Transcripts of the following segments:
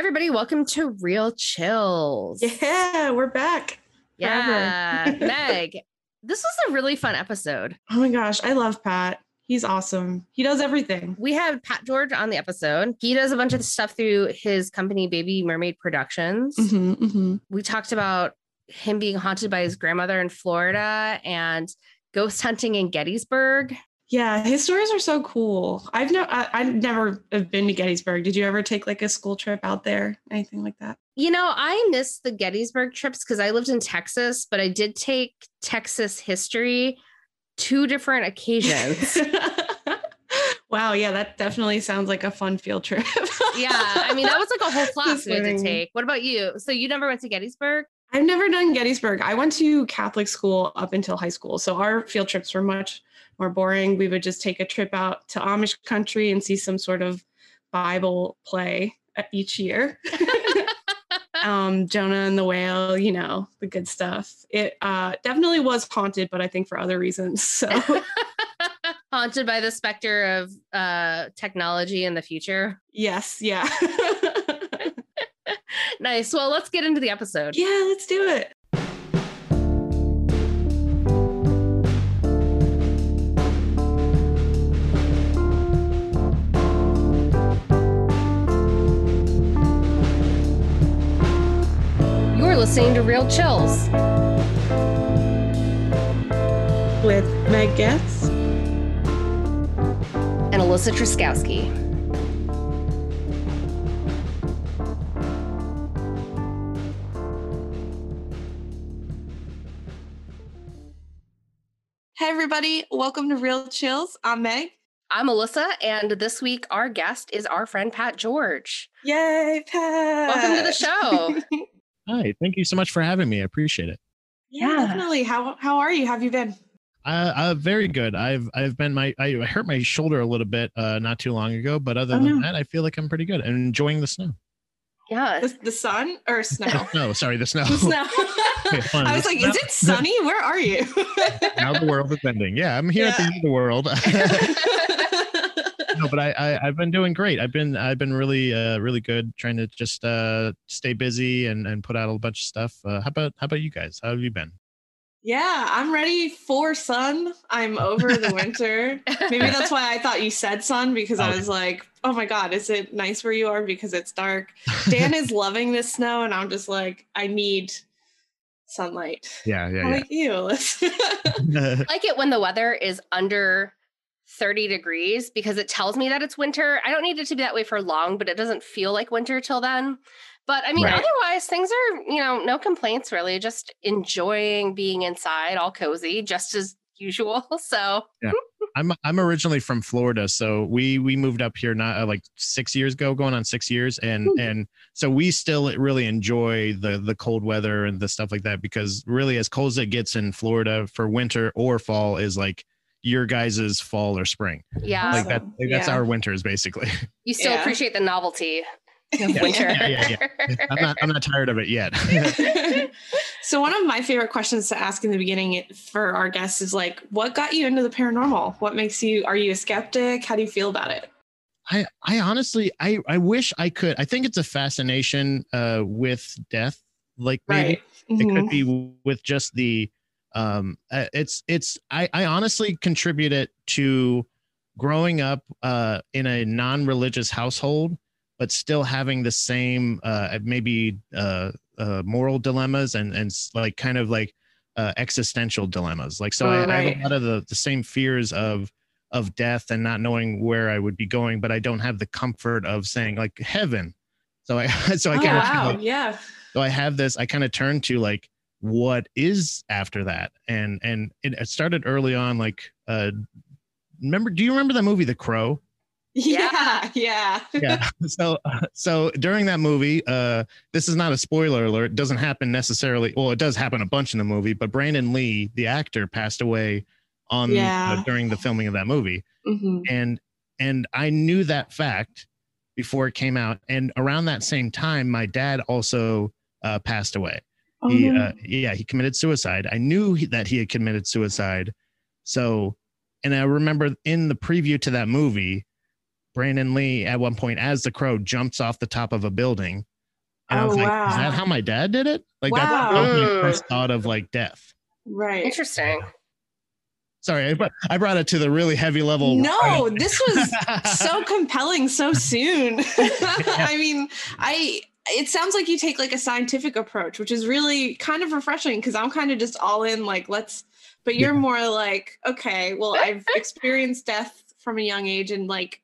everybody. Welcome to Real Chills. Yeah, we're back. Yeah. Meg, this was a really fun episode. Oh my gosh, I love Pat. He's awesome. He does everything. We had Pat George on the episode. He does a bunch of stuff through his company, Baby Mermaid Productions. Mhm, mhm. We talked about him being haunted by his grandmother in Florida and ghost hunting in Gettysburg. Yeah, his stories are so cool. I've no, I, I've never have been to Gettysburg. Did you ever take like a school trip out there? Anything like that? You know, I miss the Gettysburg trips because I lived in Texas, but I did take Texas history two different occasions. wow, yeah, that definitely sounds like a fun field trip. yeah, I mean, that was like a whole class we had to take. What about you? So you never went to Gettysburg? I've never done Gettysburg. I went to Catholic school up until high school. So our field trips were much more boring. We would just take a trip out to Amish country and see some sort of Bible play uh, each year. um, Jonah and the whale, you know, the good stuff. It uh, definitely was haunted, but I think for other reasons. So Haunted by the specter of uh, technology in the future. yes, yeah. Nice. Well, let's get into the episode. yeah, let's do it. You're listening to Real Chills. With Meg Getz. and Alyssa Truskowski. Hey everybody, welcome to Real Chills. I'm Meg. I'm Alyssa, and this week our guest is our friend Pat George. Yay, Pat. Welcome to the show. Hi, thank you so much for having me. I appreciate it. yeah, Yeah. definitely. How how are you? Have you been? Uh, uh very good. I've I've been my I hurt my shoulder a little bit uh not too long ago, but other Oh, than no. that, I feel like I'm pretty good and enjoying the snow. Yeah. The, the sun or snow? No, sorry, the snow. The snow. Okay. I was like, is it sunny? Where are you? now the world is ending. Yeah, I'm here at the end of the world. no, but I, I I've been doing great. I've been I've been really uh really good trying to just uh stay busy and and put out a bunch of stuff. Uh, how about how about you guys? How have you been? Yeah, I'm ready for sun. I'm over the winter. Maybe that's why I thought you said sun because I Oh. was like, oh my God, is it nice where you are because it's dark? Dan is loving this snow, and I'm just like, I need sunlight. yeah, I'm yeah, like, ew. I like it when the weather is under 30 degrees because it tells me that it's winter. I don't need it to be that way for long, but it doesn't feel like winter till then. But I mean, Right. otherwise, things are, you know, no complaints really, just enjoying being inside, all cozy, just as usual. So, I'm I'm originally from Florida, so we we moved up here not uh, like six years ago, going on six years, and Ooh. and so we still really enjoy the the cold weather and the stuff like that because really as cold as it gets in Florida for winter or fall is like your guys's fall or spring. yeah, Like that like that's Yeah. our winters basically. you still Yeah. appreciate the novelty of Yeah, winter. yeah, I'm not I'm not tired of it yet. so one of my favorite questions to ask in the beginning for our guests is like what got you into the paranormal what makes you are you a skeptic how do you feel about it I I honestly I I wish I could. I think it's a fascination uh with death. Like maybe it Mhm. could be with just the um uh, it's it's I I honestly contribute it to growing up uh in a non-religious household but still having the same uh maybe uh uh moral dilemmas and and like kind of like uh existential dilemmas. Like so I, I have a lot of the the same fears of of death and not knowing where I would be going but I don't have the comfort of saying like heaven. So I so I oh, kind of wow yeah. so i have this i kind of turn to like what is after that? And and it, it started early on like uh remember do you remember that movie the crow yeah. Yeah yeah. So uh, so during that movie uh this is not a spoiler alert it doesn't happen necessarily well it does happen a bunch in the movie but brandon lee the actor passed away on Yeah. uh, during the filming of that movie. Mhm. and and i knew that fact before it came out and around that same time my dad also uh, passed away. Oh, he uh, yeah he committed suicide. I knew he, that he had committed suicide. So and i remember in the preview to that movie Brandon Lee at one point as the crow jumps off the top of a building. And I Oh, was like, wow. is that how my dad did it? Like that's Wow. that was my Mm. first thought of like death. Right. Interesting. Sorry, I brought, I brought it to the really heavy level. No, this was so compelling so soon. I mean, I it sounds like you take like a scientific approach, which is really kind of refreshing because I'm kind of just all in like let's but you're Yeah. more like, okay, well, I've experienced death from a young age and like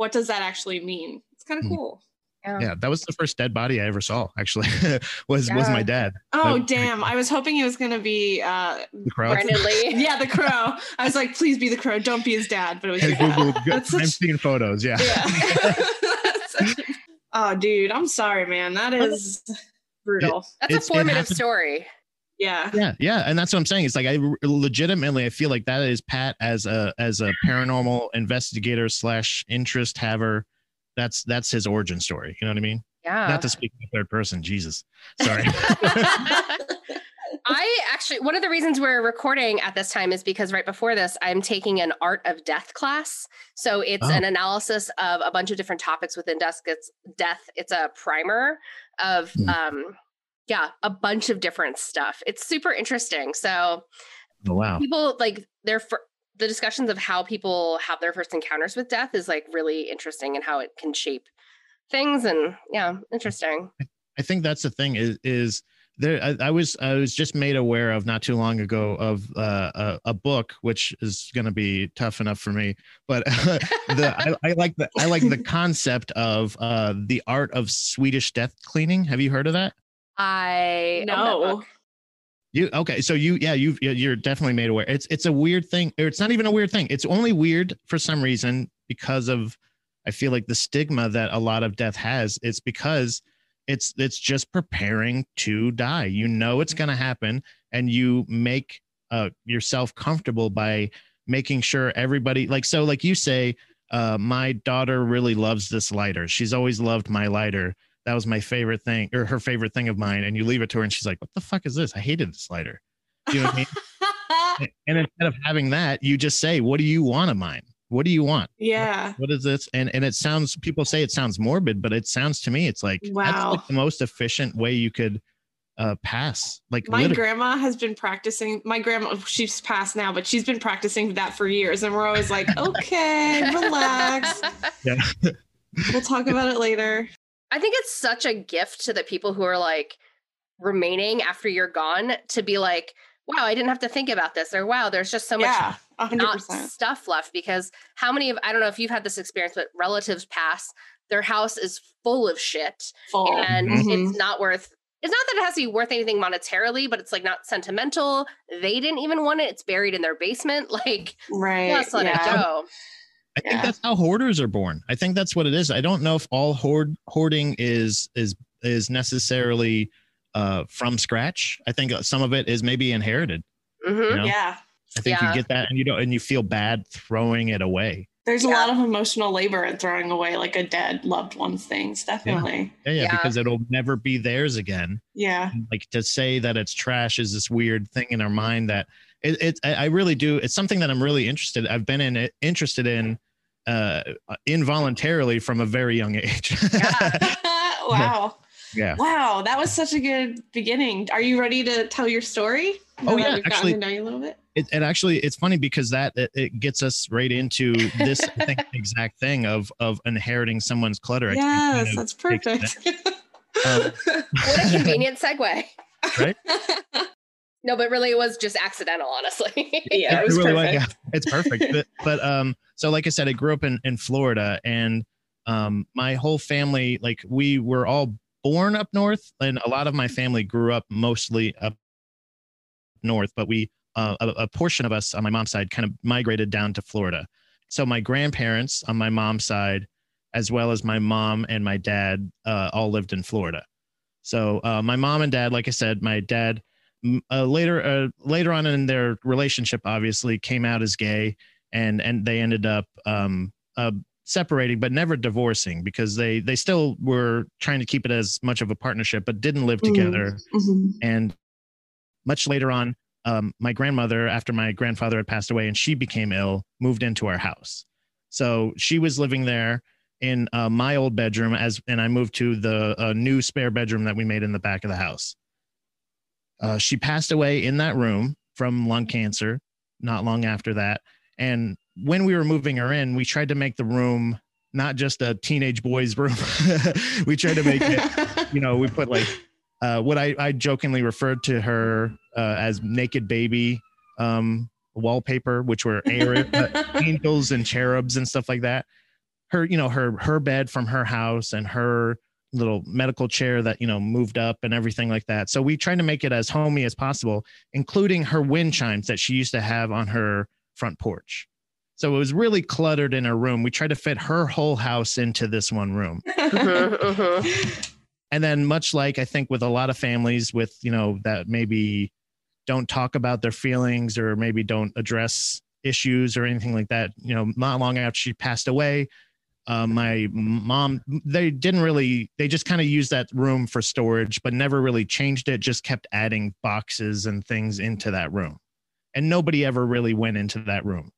what does that actually mean? It's kind of Mhm. cool. yeah, that was the first dead body I ever saw. Actually, was was my dad, Oh That- damn. I was hoping it was gonna be uh the crow. Brandon Lee. yeah, the crow. I was like, please be the crow, don't be his dad, but it was your I dad. Googled, That's I'm such- seeing photos. Yeah. Yeah. oh, dude, I'm sorry, man. That is brutal. That's It's- a formative happened- story. Yeah. yeah yeah and that's what i'm saying it's like i legitimately i feel like that is pat as a as a paranormal investigator slash interest haver that's that's his origin story you know what i mean Yeah. not to speak in third person jesus sorry I actually, one of the reasons we're recording at this time is because right before this, I'm taking an art of death class. So it's Oh. an analysis of a bunch of different topics within death. It's death. It's a primer of, Hmm. um, yeah, a bunch of different stuff. It's super interesting. So oh, wow people like their fir- the discussions of how people have their first encounters with death is like really interesting and how it can shape things. And yeah, interesting. i think that's the thing is is there I, I was i was just made aware of not too long ago of uh, a, a book which is going to be tough enough for me but the I, I like the i like the concept of uh the art of swedish death cleaning have you heard of that I own that No. You okay? So you, yeah, you you're definitely made aware. It's it's a weird thing, or it's not even a weird thing. It's only weird for some reason because of, I feel like the stigma that a lot of death has. It's because it's it's just preparing to die. You know it's gonna happen, and you make uh, yourself comfortable by making sure everybody like so like you say. Uh, my daughter really loves this lighter. She's always loved my lighter that was my favorite thing or her favorite thing of mine and you leave it to her and she's like what the fuck is this i hated the slider. Do you know what i mean and instead of having that you just say what do you want of mine what do you want yeah. what is this and and it sounds people say it sounds morbid but it sounds to me it's like that's like the most efficient way you could uh pass like My literally. grandma has been practicing. My grandma, she's passed now, but she's been practicing that for years. And we're always like, okay, relax. yeah We'll talk about it later. I think it's such a gift to the people who are like remaining after you're gone to be like, wow, I didn't have to think about this, or wow, there's just so much yeah, a hundred not stuff left. Because how many of I don't know if you've had this experience, but relatives pass, their house is full of shit, Full. and Mhm. it's not worth. It's not that it has to be worth anything monetarily, but it's like not sentimental. They didn't even want it. It's buried in their basement. Like, right. just let yeah. it go. I think that's how hoarders are born. I think that's what it is. I don't know if all hoard hoarding is is is necessarily uh from scratch. I think some of it is maybe inherited. hmm You know? Yeah. I think Yeah. you get that and you don't and you feel bad throwing it away. There's a lot of emotional labor in throwing away like a dead loved one's things. Definitely. Yeah, yeah, Yeah. because it'll never be theirs again. Yeah. Like to say that it's trash is this weird thing in our mind that it, it I I really do. It's something that I'm really interested. I've been in it interested in uh involuntarily from a very young age. Yeah. wow. yeah. Wow. That was such a good beginning. Are you ready to tell your story? Oh, yeah, We've actually- gotten to know you a little bit. it, it actually it's funny because that it, it gets us right into this I think, exact thing of of inheriting someone's clutter. Yes, kind of that's take perfect. Um, What a convenient segue. Right? No, but really, it was just accidental, honestly. yeah, it was really perfect. like- yeah, it's perfect. but, but um, so like I said, I grew up in in Florida, and um, my whole family, like we were all born up north, and a lot of my family grew up mostly up north, but we uh, a, a portion of us on my mom's side kind of migrated down to Florida. So my grandparents on my mom's side, as well as my mom and my dad, uh, all lived in Florida. So uh, my mom and dad, like I said, my dad m- uh, later uh, later on in their relationship, obviously came out as gay, and and they ended up um, uh, separating, but never divorcing because they they still were trying to keep it as much of a partnership, but didn't live Mm. together. Mhm. And much later on, um, my grandmother, after my grandfather had passed away and she became ill, moved into our house. So she was living there in uh, my old bedroom as, and I moved to the uh, new spare bedroom that we made in the back of the house. Uh, she passed away in that room from lung cancer not long after that. And when we were moving her in, we tried to make the room not just a teenage boy's room. we tried to make it, you know, we put like uh, what I, I jokingly referred to her uh, as naked baby um, wallpaper, which were uh, angels and cherubs and stuff like that. Her, you know, her her bed from her house and her little medical chair that you know moved up and everything like that. So we tried to make it as homey as possible, including her wind chimes that she used to have on her front porch. So it was really cluttered in her room. We tried to fit her whole house into this one room. mm-hmm, mm-hmm. And then, much like I think with a lot of families, with you know that maybe don't talk about their feelings or maybe don't address issues or anything like that. You know, not long after she passed away, uh, my mom they didn't really they just kind of used that room for storage but never really changed it just kept adding boxes and things into that room. And nobody ever really went into that room.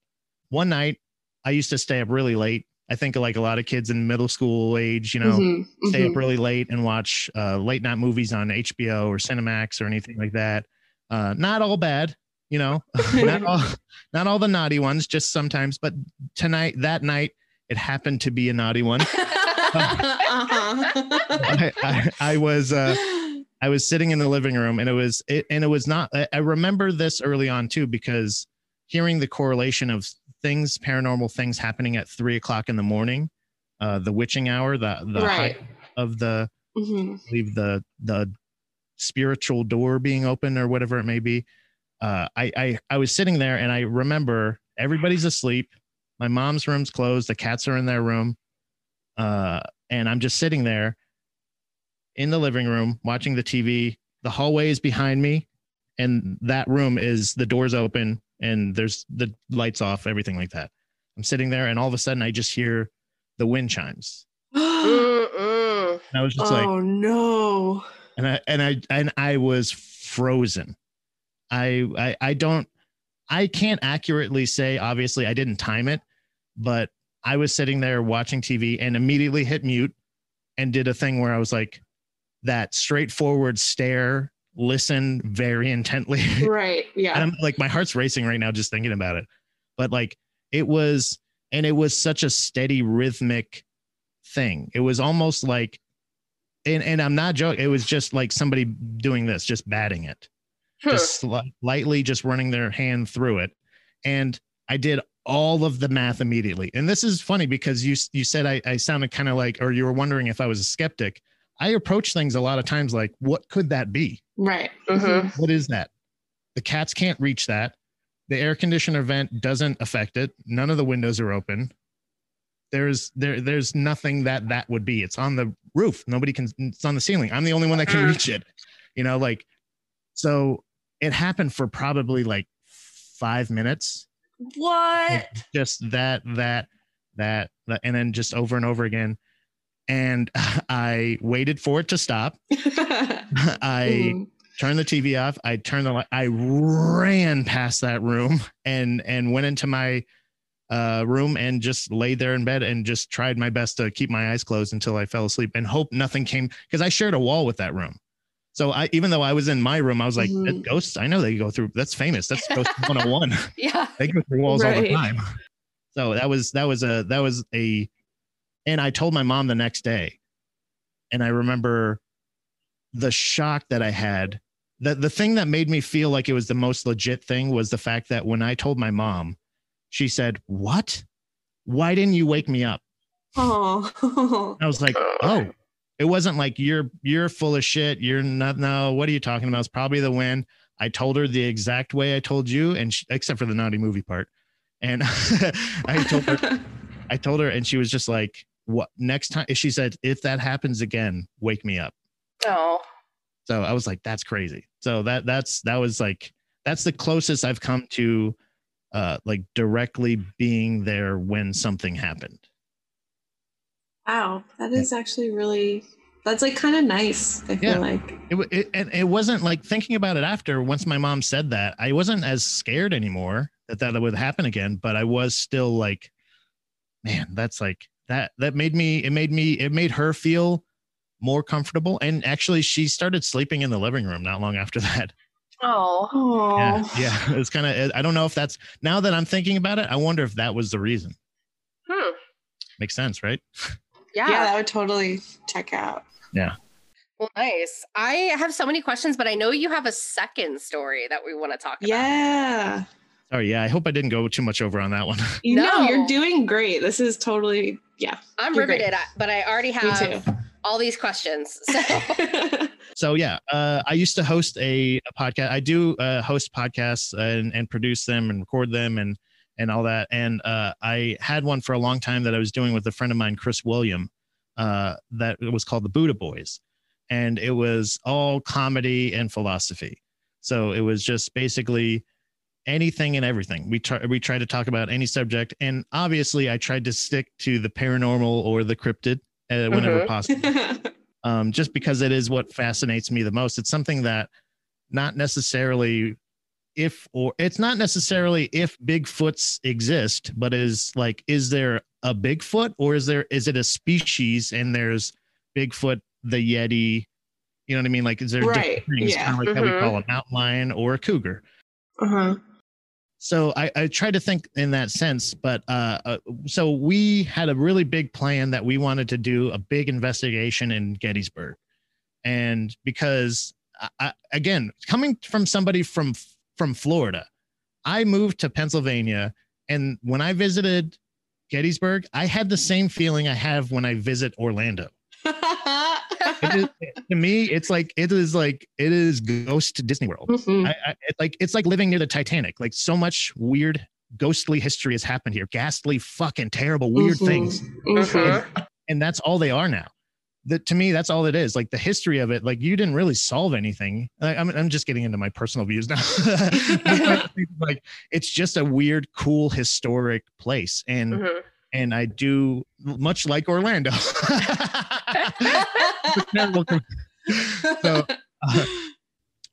One night i used to stay up really late. I think like a lot of kids in middle school age you know mm-hmm, stay mm-hmm. up really late and watch uh, late night movies on hbo or cinemax or anything like that. Uh, not all bad you know not all not all the naughty ones just sometimes but tonight that night it happened to be a naughty one. uh-huh. I, I, I, was uh, I was sitting in the living room, and it was it, and it was not. I remember this early on too because hearing the correlation of things, paranormal things happening at three o'clock in the morning, uh, the witching hour, the the right. of the mm-hmm. Believe the the spiritual door being open or whatever it may be. Uh, I, I I was sitting there and I remember everybody's asleep my mom's room's closed. The cats are in their room. Uh, and I'm just sitting there in the living room watching the TV. The hallway is behind me, and that room is the doors open and there's the lights off, everything like that. I'm sitting there, and all of a sudden, I just hear the wind chimes. and I was just oh, like, "Oh no!" And I and I and I was frozen. I I I don't I can't accurately say. Obviously, I didn't time it, but I was sitting there watching TV and immediately hit mute and did a thing where I was like, that straightforward stare, listen very intently. Right. Yeah. and I'm like, my heart's racing right now just thinking about it. But like, it was, and it was such a steady rhythmic thing. It was almost like, and, and I'm not joking. It was just like somebody doing this, just batting it, just lightly, just running their hand through it. And I did all of the math immediately. And this is funny because you you said I, I sounded kind of like, or you were wondering if I was a skeptic. I approach things a lot of times like, what could that be? Right. Mm-hmm. What is that? The cats can't reach that. The air conditioner vent doesn't affect it. None of the windows are open. There's there there's nothing that that would be. It's on the roof. Nobody can. It's on the ceiling. I'm the only one that can mm-hmm. reach it. You know, like so. It happened for probably like five minutes what? Just that, that, that, that, and then just over and over again. And I waited for it to stop. I mm. turned the TV off. I turned the light. I ran past that room and and went into my uh, room and just laid there in bed and just tried my best to keep my eyes closed until I fell asleep and hope nothing came because I shared a wall with that room. So I, even though I was in my room, I was like, mm-hmm. ghosts. I know they go through. That's famous. That's Ghost 101. yeah, they go through walls right. all the time. So that was that was a that was a, and I told my mom the next day, and I remember the shock that I had. The the thing that made me feel like it was the most legit thing was the fact that when I told my mom, she said, "What? Why didn't you wake me up?" Oh, I was like, "Oh." It wasn't like you're you're full of shit. You're not. No, what are you talking about? It's probably the wind. I told her the exact way I told you, and she, except for the naughty movie part. And I told her, I told her, and she was just like, "What next time?" She said, "If that happens again, wake me up." Oh. So I was like, "That's crazy." So that that's that was like that's the closest I've come to, uh, like directly being there when something happened. Wow, that is actually really that's like kind of nice. I feel yeah. like it, it and it wasn't like thinking about it after. Once my mom said that, I wasn't as scared anymore that that would happen again. But I was still like, man, that's like that that made me it made me it made her feel more comfortable. And actually she started sleeping in the living room not long after that. Oh. Yeah. Yeah. It's kind of I don't know if that's now that I'm thinking about it, I wonder if that was the reason. Hmm. Makes sense, right? Yeah. yeah, that would totally check out. Yeah. Well, nice. I have so many questions, but I know you have a second story that we want to talk about. Yeah. Oh yeah. I hope I didn't go too much over on that one. You know, No. you're doing great. This is totally, yeah. I'm You're great. riveted, I- but I already have too. all these questions. So so yeah, uh, I used to host a, a podcast. I do uh, host podcasts and, and produce them and record them and and all that. And uh, I had one for a long time that I was doing with a friend of mine, Chris William. Uh, that was called the Buddha Boys, and it was all comedy and philosophy. So it was just basically anything and everything. We try we tried to talk about any subject, and obviously I tried to stick to the paranormal or the cryptid uh, whenever Mhm. possible um, just because it is what fascinates me the most. It's something that not necessarily if or it's not necessarily if Bigfoots exist, but is like, is there a Bigfoot or is there is it a species and there's Bigfoot, the Yeti? You know what I mean? Like, is there different things, yeah. kind of like how Mhm. we call a mountain lion or a cougar? uh-huh. so I, I tried to think in that sense but uh, uh so we had a really big plan that we wanted to do a big investigation in gettysburg and because I, again coming from somebody from from florida i moved to pennsylvania and when i visited gettysburg i had the same feeling i have when i visit orlando is, to me it's like it is like it is ghost disney world Mhm. I, I it, like it's like living near the Titanic. Like so much weird, ghostly history has happened here. Ghastly, fucking terrible, weird Mhm. things, Mhm. Mhm. and that's all they are now. That to me, that's all it is. Like the history of it. Like you didn't really solve anything. I, I'm I'm just getting into my personal views now. like it's just a weird, cool, historic place, and Mhm. and I do much like Orlando. So uh,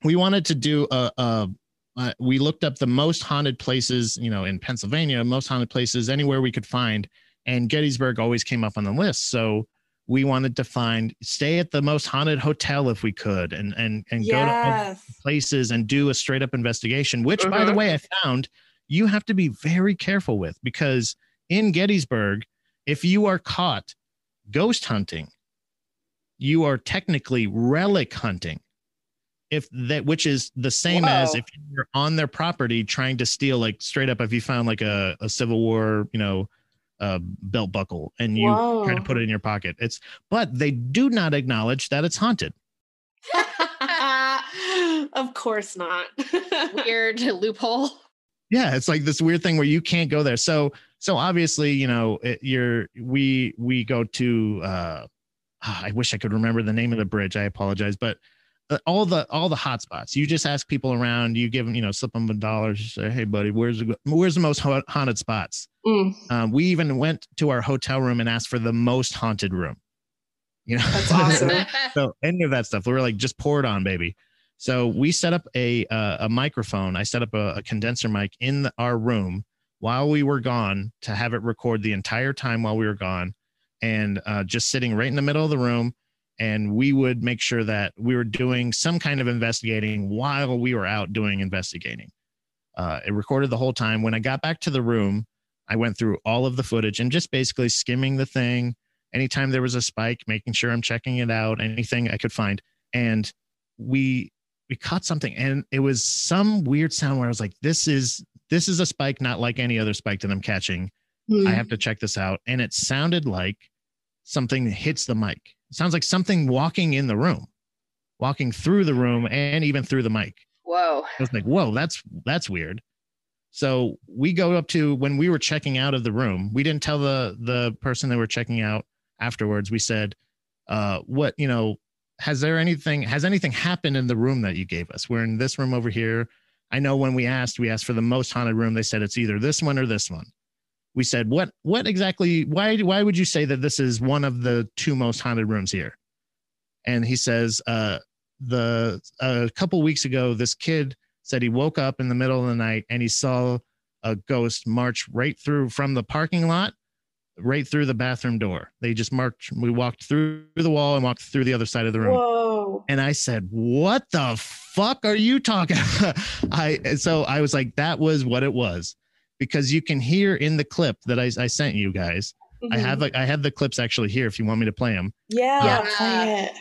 we wanted to do a, a uh, we looked up the most haunted places you know in pennsylvania most haunted places anywhere we could find and gettysburg always came up on the list so we wanted to find stay at the most haunted hotel if we could and and and go to all places and do a straight up investigation which by the Mhm. way i found you have to be very careful with because in gettysburg if you are caught ghost hunting you are technically relic hunting. If that which is the same as if you're on their property trying to steal like straight up if you found like a, a civil war you know uh, belt buckle and you try to put it in your pocket. It's but they do not acknowledge that it's haunted. Of course not. Weird loophole. yeah it's like this weird thing where you can't go there. So so obviously you know it, you're we we go to uh i wish i could remember the name of the bridge. I apologize but all the all the hot spots you just ask people around you give them you know slip them a dollar say hey buddy where's the, where's the most haunted spots? Mm, um, we even went to our hotel room and asked for the most haunted room. You know? That's awesome. so any of that stuff we were like just pour it on baby. So we set up a uh, a microphone. I set up a, a condenser mic in the, our room while we were gone to have it record the entire time while we were gone and uh, just sitting right in the middle of the room and we would make sure that we were doing some kind of investigating while we were out doing investigating. Uh, it recorded the whole time. When i got back to the room i went through all of the footage and just basically skimming the thing. Anytime there was a spike making sure i'm checking it out anything i could find. And we we caught something and it was some weird sound where i was like this is this is a spike not like any other spike that i'm catching. Mm. i have to check this out. And it sounded like something hits the mic it sounds like something walking in the room walking through the room and even through the mic Whoa. I was like, whoa, that's that's weird. So we go up to when we were checking out of the room, we didn't tell the the person that we're checking out afterwards. We said, uh, what, you know, has there anything has anything happened in the room that you gave us? We're in this room over here. I know when we asked, we asked for the most haunted room. They said it's either this one or this one. We said, what what exactly why why would you say that this is one of the two most haunted rooms here? And he says, uh, the a couple weeks ago, this kid said he woke up in the middle of the night and he saw a ghost march right through from the parking lot right through the bathroom door. They just marched We walked through the wall and walked through the other side of the room. Whoa. And I said, "What the fuck are you talking?" I so I was like, "That was what it was," because you can hear in the clip that I, I sent you guys. I Mhm. have like I have the clips actually here if you want me to play them. Yeah, Yeah. play it.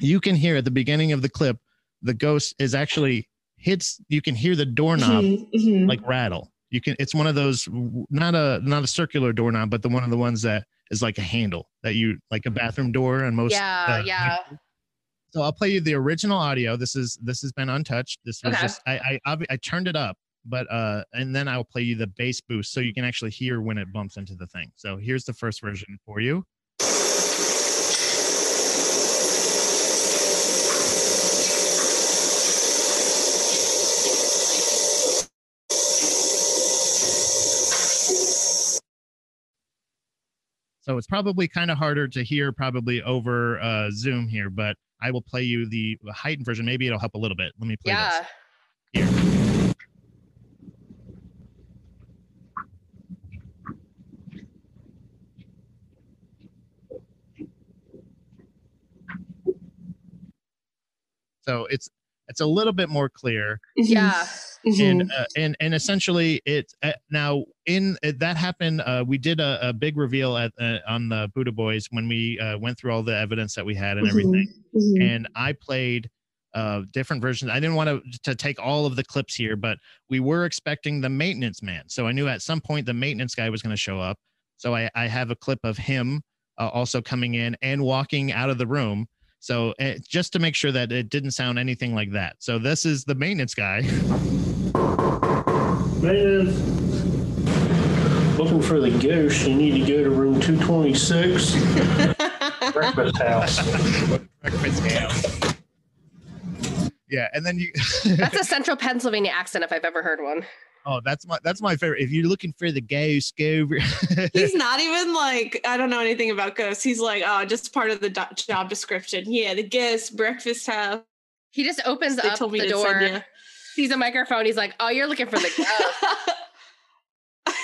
You can hear at the beginning of the clip, the ghost is actually hits. You can hear the doorknob Mhm, mhm. like rattle. You can. It's one of those not a not a circular doorknob, but the one of the ones that is like a handle that you like a bathroom door and most. yeah, uh, yeah. So I'll play you the original audio. This is this has been untouched. This was Okay. just I I I turned it up, but uh and then I'll play you the bass boost so you can actually hear when it bumps into the thing. So here's the first version for you. So it's probably kind of harder to hear probably over uh, Zoom here, but I will play you the heightened version. Maybe it'll help a little bit. Let me play Yeah. this. Here. So it's it's a little bit more clear. Yeah. Mhm. and uh, and and essentially it uh, now in uh, that happened uh, we did a, a big reveal at uh, on the buddha boys when we uh, went through all the evidence that we had and everything. Mhm, mhm. and i played uh different versions. I didn't want to to take all of the clips here but we were expecting the maintenance man. So i knew at some point the maintenance guy was going to show up. So i i have a clip of him uh, also coming in and walking out of the room so uh, just to make sure that it didn't sound anything like that so this is the maintenance guy Maintenance. Looking for the ghost, you need to go to room 226, breakfast house. breakfast house. Yeah, and then you. That's a central Pennsylvania accent if I've ever heard one. Oh, that's my that's my favorite. If you're looking for the ghost, go over. He's not even like I don't know anything about ghosts. He's like, oh, just part of the do- job description. Yeah, the ghost breakfast house. He just opens They up told me the to door, send you. sees a microphone. He's like, "Oh, you're looking for the ghost."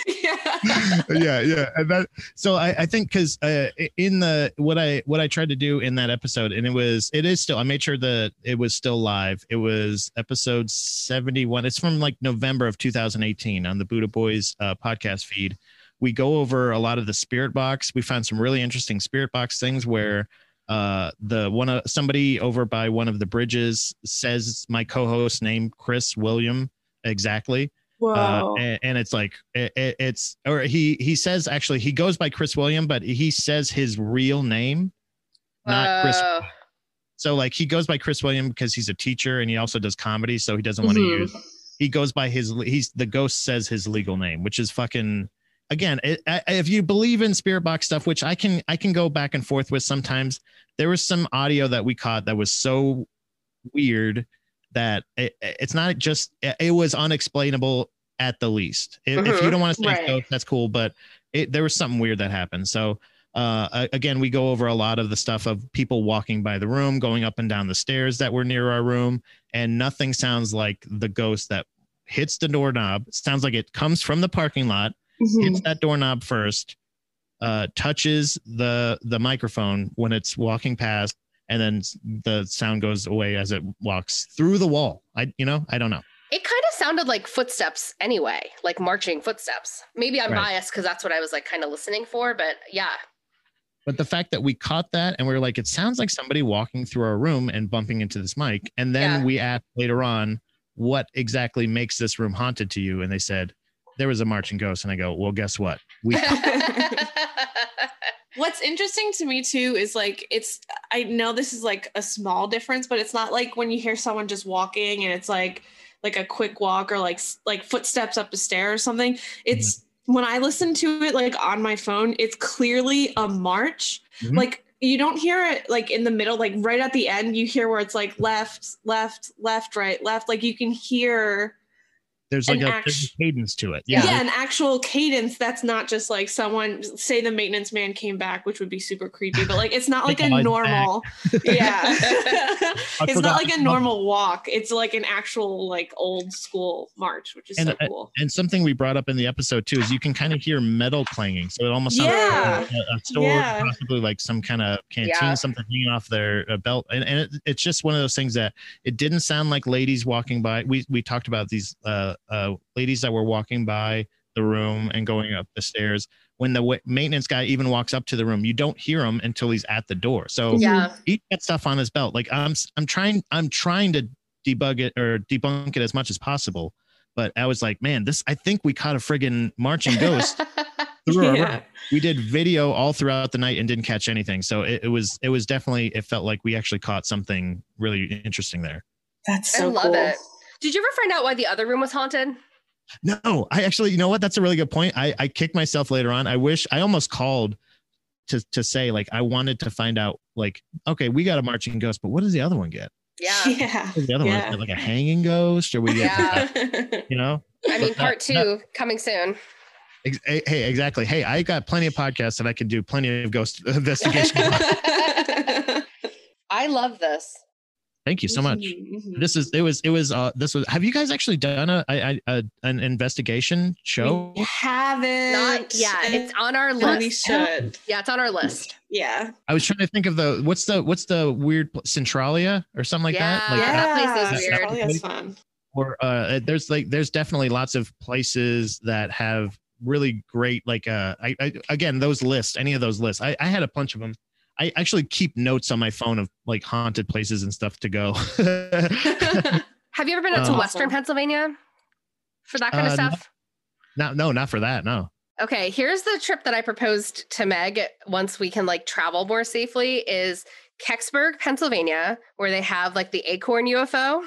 yeah. yeah, yeah, and that. So I I think because uh, in the what I what I tried to do in that episode, and it was it is still I made sure that it was still live. It was episode seventy one. It's from like November of 2018 on the Buddha Boys uh, podcast feed. We go over a lot of the spirit box. We found some really interesting spirit box things where uh the one of somebody over by one of the bridges says my co-host name chris william exactly Uh, and, and it's like it, it- it's or he he says actually he goes by chris william but he says his real name not chris so like he goes by chris william because he's a teacher and he also does comedy so he doesn't want to Mhm. use he goes by his he's the ghost says his legal name which is fucking again it, I- if you believe in spirit box stuff which i can i can go back and forth with sometimes there was some audio that we caught that was so weird that it, it's not just it was unexplainable at the least if, if you Mhm. don't want to say Right. ghost, that's cool but it, there was something weird that happened so uh, again we go over a lot of the stuff of people walking by the room going up and down the stairs that were near our room and nothing sounds like the ghost that hits the doorknob It sounds like it comes from the parking lot Mhm. hits that doorknob first uh touches the the microphone when it's walking past and then the sound goes away as it walks through the wall i you know i don't know It kind of sounded like footsteps anyway, like marching footsteps. Maybe I'm Right. biased because that's what I was like kind of listening for, but yeah. but the fact that we caught that and we are like it sounds like somebody walking through our room and bumping into this mic and then Yeah. we asked later on what exactly makes this room haunted to you and they said there was a marching ghost and i go well guess what we What's interesting to me too is like it's I know this is like a small difference, but it's not like when you hear someone just walking and it's like like a quick walk or like like footsteps up a stair or something. It's when I listen to it like on my phone, it's clearly a march. Mhm. Like you don't hear it like in the middle, like right at the end, you hear where it's like left, left, left, right, left. Like you can hear there's like an a, act- there's a cadence to it Yeah. yeah. an actual cadence that's not just like someone say the maintenance man came back which would be super creepy but like it's not like a Like, he's normal yeah it's not like a normal walk. It's like an actual like old school march, which is And, so uh, cool. And something we brought up in the episode too is you can kind of hear metal clanging, so it almost sounds Yeah. like a, a store, Yeah. possibly like some kind of canteen, Yeah. something hanging off their uh, belt, and, and it, it's just one of those things that it didn't sound like ladies walking by. We we talked about these uh, uh, ladies that were walking by the room and going up the stairs. When the wa- maintenance guy even walks up to the room, you don't hear him until he's at the door. So Yeah. he's got stuff on his belt. Like I'm I'm trying I'm trying to debug it or debunk it as much as possible. But I was like, man, this I think we caught a friggin' marching ghost through our room. Yeah. We did video all throughout the night and didn't catch anything. So it, it was it was definitely it felt like we actually caught something really interesting there. That's I so love cool. it. Did you ever find out why the other room was haunted? No, I actually, you know what? That's a really good point. I, I kicked myself later on. I wish I almost called to to say like I wanted to find out like okay, we got a marching ghost, but what does the other one get? Yeah. Yeah. The other Yeah. one get? like a hanging ghost, or we get Yeah. you know? I mean, part that- two coming soon. Ex- Hey, hey, exactly. Hey, I got plenty of podcasts that I can do plenty of ghost investigation. I love this. Thank you so much. Mhm. This is it was it was uh this was have you guys actually done a, a, a an investigation show? We haven't. Not yet. It's on our and we list. should. Yeah, it's on our list. Yeah. I was trying to think of the what's the what's the weird Centralia or something like that. Yeah. That place yeah. is weird. Probably is fun. or uh there's like there's definitely lots of places that have really great like uh I, I again those lists any of those lists I, I had a bunch of them i actually keep notes on my phone of like haunted places and stuff to go Have you ever been up to Um, Western Pennsylvania for that kind of Uh, no. stuff? not no not for that no Okay, here's the trip that I proposed to Meg once we can like travel more safely is Kecksburg, Pennsylvania, where they have like the acorn UFO.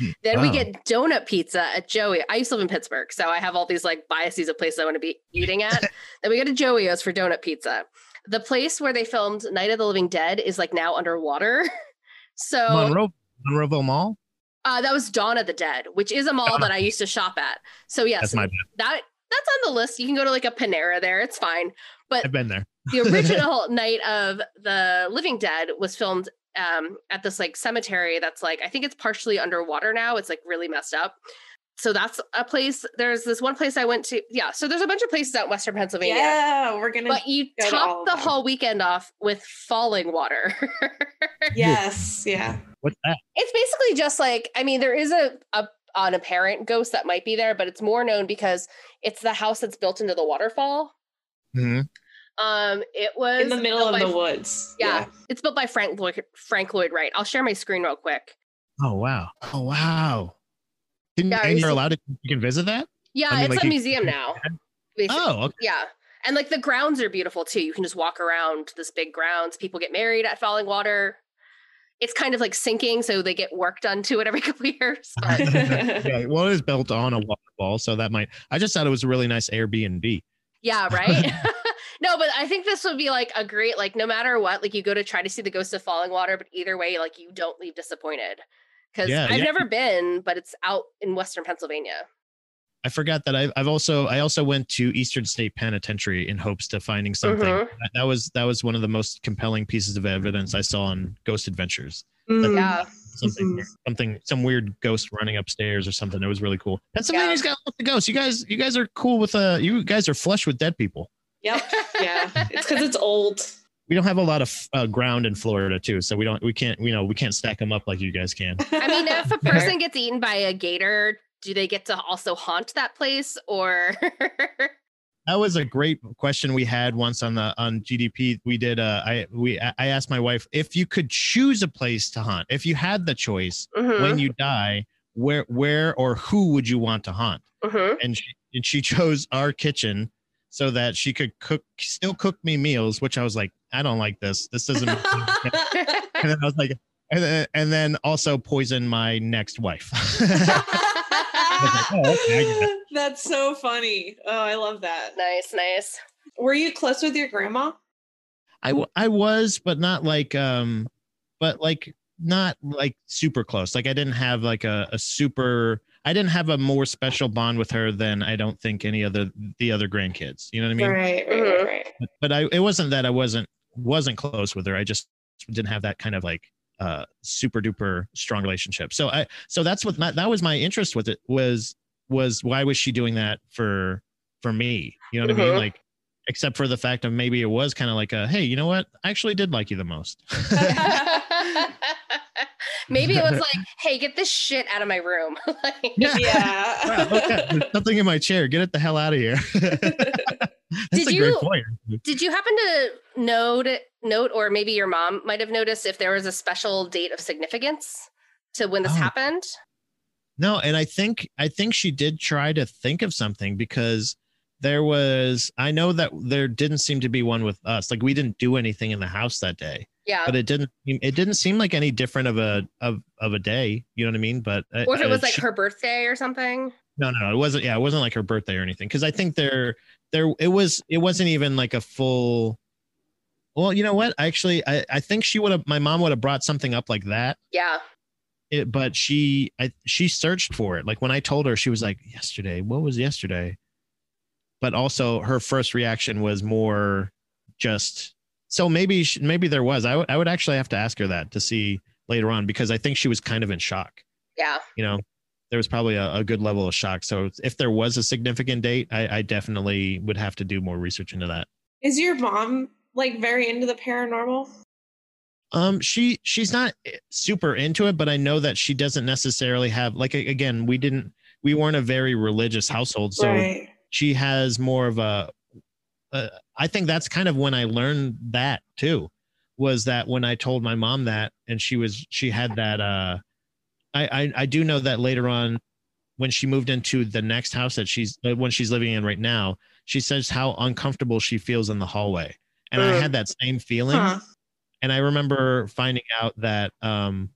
Hmm, Then we get donut pizza at Joey. I used to live in Pittsburgh, so I have all these like biases of places I want to be eating at. then we go to Joey's for donut pizza. The place where they filmed Night of the Living Dead is like now underwater. so monroe monroeville mall uh, that was Dawn of the Dead, which is a mall that I used to shop at. So yes, that's my that that's on the list. You can go to like a Panera there. It's fine. But i've been there the original Night of the Living Dead was filmed um, at this like cemetery that's like I think it's partially underwater now. It's like really messed up. So that's a place. There's this one place I went to. Yeah. So there's a bunch of places out in Western Pennsylvania. Yeah, we're gonna. But you go top of the them. whole weekend off with falling water. yes, yeah. what's that it's basically just like I mean, there is a, a an apparent ghost that might be there, but it's more known because it's the house that's built into the waterfall. Mhm. Um, it was In the middle of by- the woods. Yeah, it's built by Frank Lloyd, Frank Lloyd Wright. I'll share my screen real quick. oh wow oh wow can, Yeah, and you're allowed to you can visit that Yeah, I mean, it's like a you- museum now. basically. oh okay. Yeah. And like the grounds are beautiful too. You can just walk around this big grounds. People get married at Falling Water. It's kind of like sinking, so they get work done to it every couple of years. But yeah, well, it is built on a waterfall, so that might. I just thought it was a really nice Airbnb. yeah, right. no, but I think this would be like a great, like, no matter what, like you go to try to see the ghost of falling water, but either way, like you don't leave disappointed. Because Yeah, I've yeah. never been, but it's out in Western Pennsylvania. I forgot that I've, I've also I also went to Eastern State Penitentiary in hopes to finding something. Mhm. That, that was that was one of the most compelling pieces of evidence I saw on Ghost Adventures. Mm. Yeah. Something Mhm. something some weird ghost running upstairs or something. It was really cool. Pennsylvania's got lots of ghosts. You guys you guys are cool with uh you guys are flush with dead people. Yep. Yeah. It's because it's old. We don't have a lot of uh, ground in Florida too, so we don't we can't you know we can't stack them up like you guys can. I mean, if a person gets eaten by a gator, do they get to also haunt that place or? That was a great question we had once on the on GDP. We did. Uh, I we I asked my wife if you could choose a place to haunt, if you had the choice Mhm, when you die, where where or who would you want to haunt? mhm. And she and she chose our kitchen so that she could cook, still cook me meals. Which I was like, I don't like this. This doesn't. make sense. and then I was like, and then, and then also poison my next wife. oh, okay, I get it. That's so funny. Oh, I love that. nice, nice. Were you close with your grandma? I, w- I was, but not like um, but like not like super close. Like I didn't have like a, a super. I didn't have a more special bond with her than I don't think any other the other grandkids. You know what I mean? right, right, Mhm. right, right. But, but I it wasn't that I wasn't wasn't close with her. I just didn't have that kind of like uh super duper strong relationship so i so that's what my, that was my interest with it was was why was she doing that for for me you know what i mean Mhm. like except for the fact of maybe it was kind of like a hey you know what i actually did like you the most Maybe it was like, hey, get this shit out of my room. Like, Yeah. Yeah. Wow, look at- there's something in my chair get it the hell out of here that's Did a you- great point Did you happen to note note, or maybe your mom might have noticed if there was a special date of significance to when this Oh. happened? No, and I think I think she did try to think of something because there was I know that there didn't seem to be one with us. Like we didn't do anything in the house that day, Yeah. but it didn't it didn't seem like any different of a of of a day. You know what I mean? But or if it was like her birthday or something. no, no, no, it wasn't. Yeah, it wasn't like her birthday or anything. Because I think there there it was it wasn't even like a full. Well, you know what? Actually, I I think she would have. My mom would have brought something up like that Yeah. it, but she I, she searched for it like when i told her she was like yesterday what was yesterday but also her first reaction was more just so maybe she, maybe there was I would I would actually have to ask her that to see later on because i think she was kind of in shock Yeah. you know there was probably a, a good level of shock so if there was a significant date I, I definitely would have to do more research into that Is your mom like very into the paranormal? Um, she she's not super into it, but I know that she doesn't necessarily have like again, we didn't we weren't a very religious household, so right. she has more of a. Uh, I think that's kind of when I learned that too, was that when I told my mom that, and she was she had that. Uh, I I, I do know that later on, when she moved into the next house that she's uh, when she's living in right now, she says how uncomfortable she feels in the hallway, and I Mm. had that same feeling Huh. and I remember finding out that um,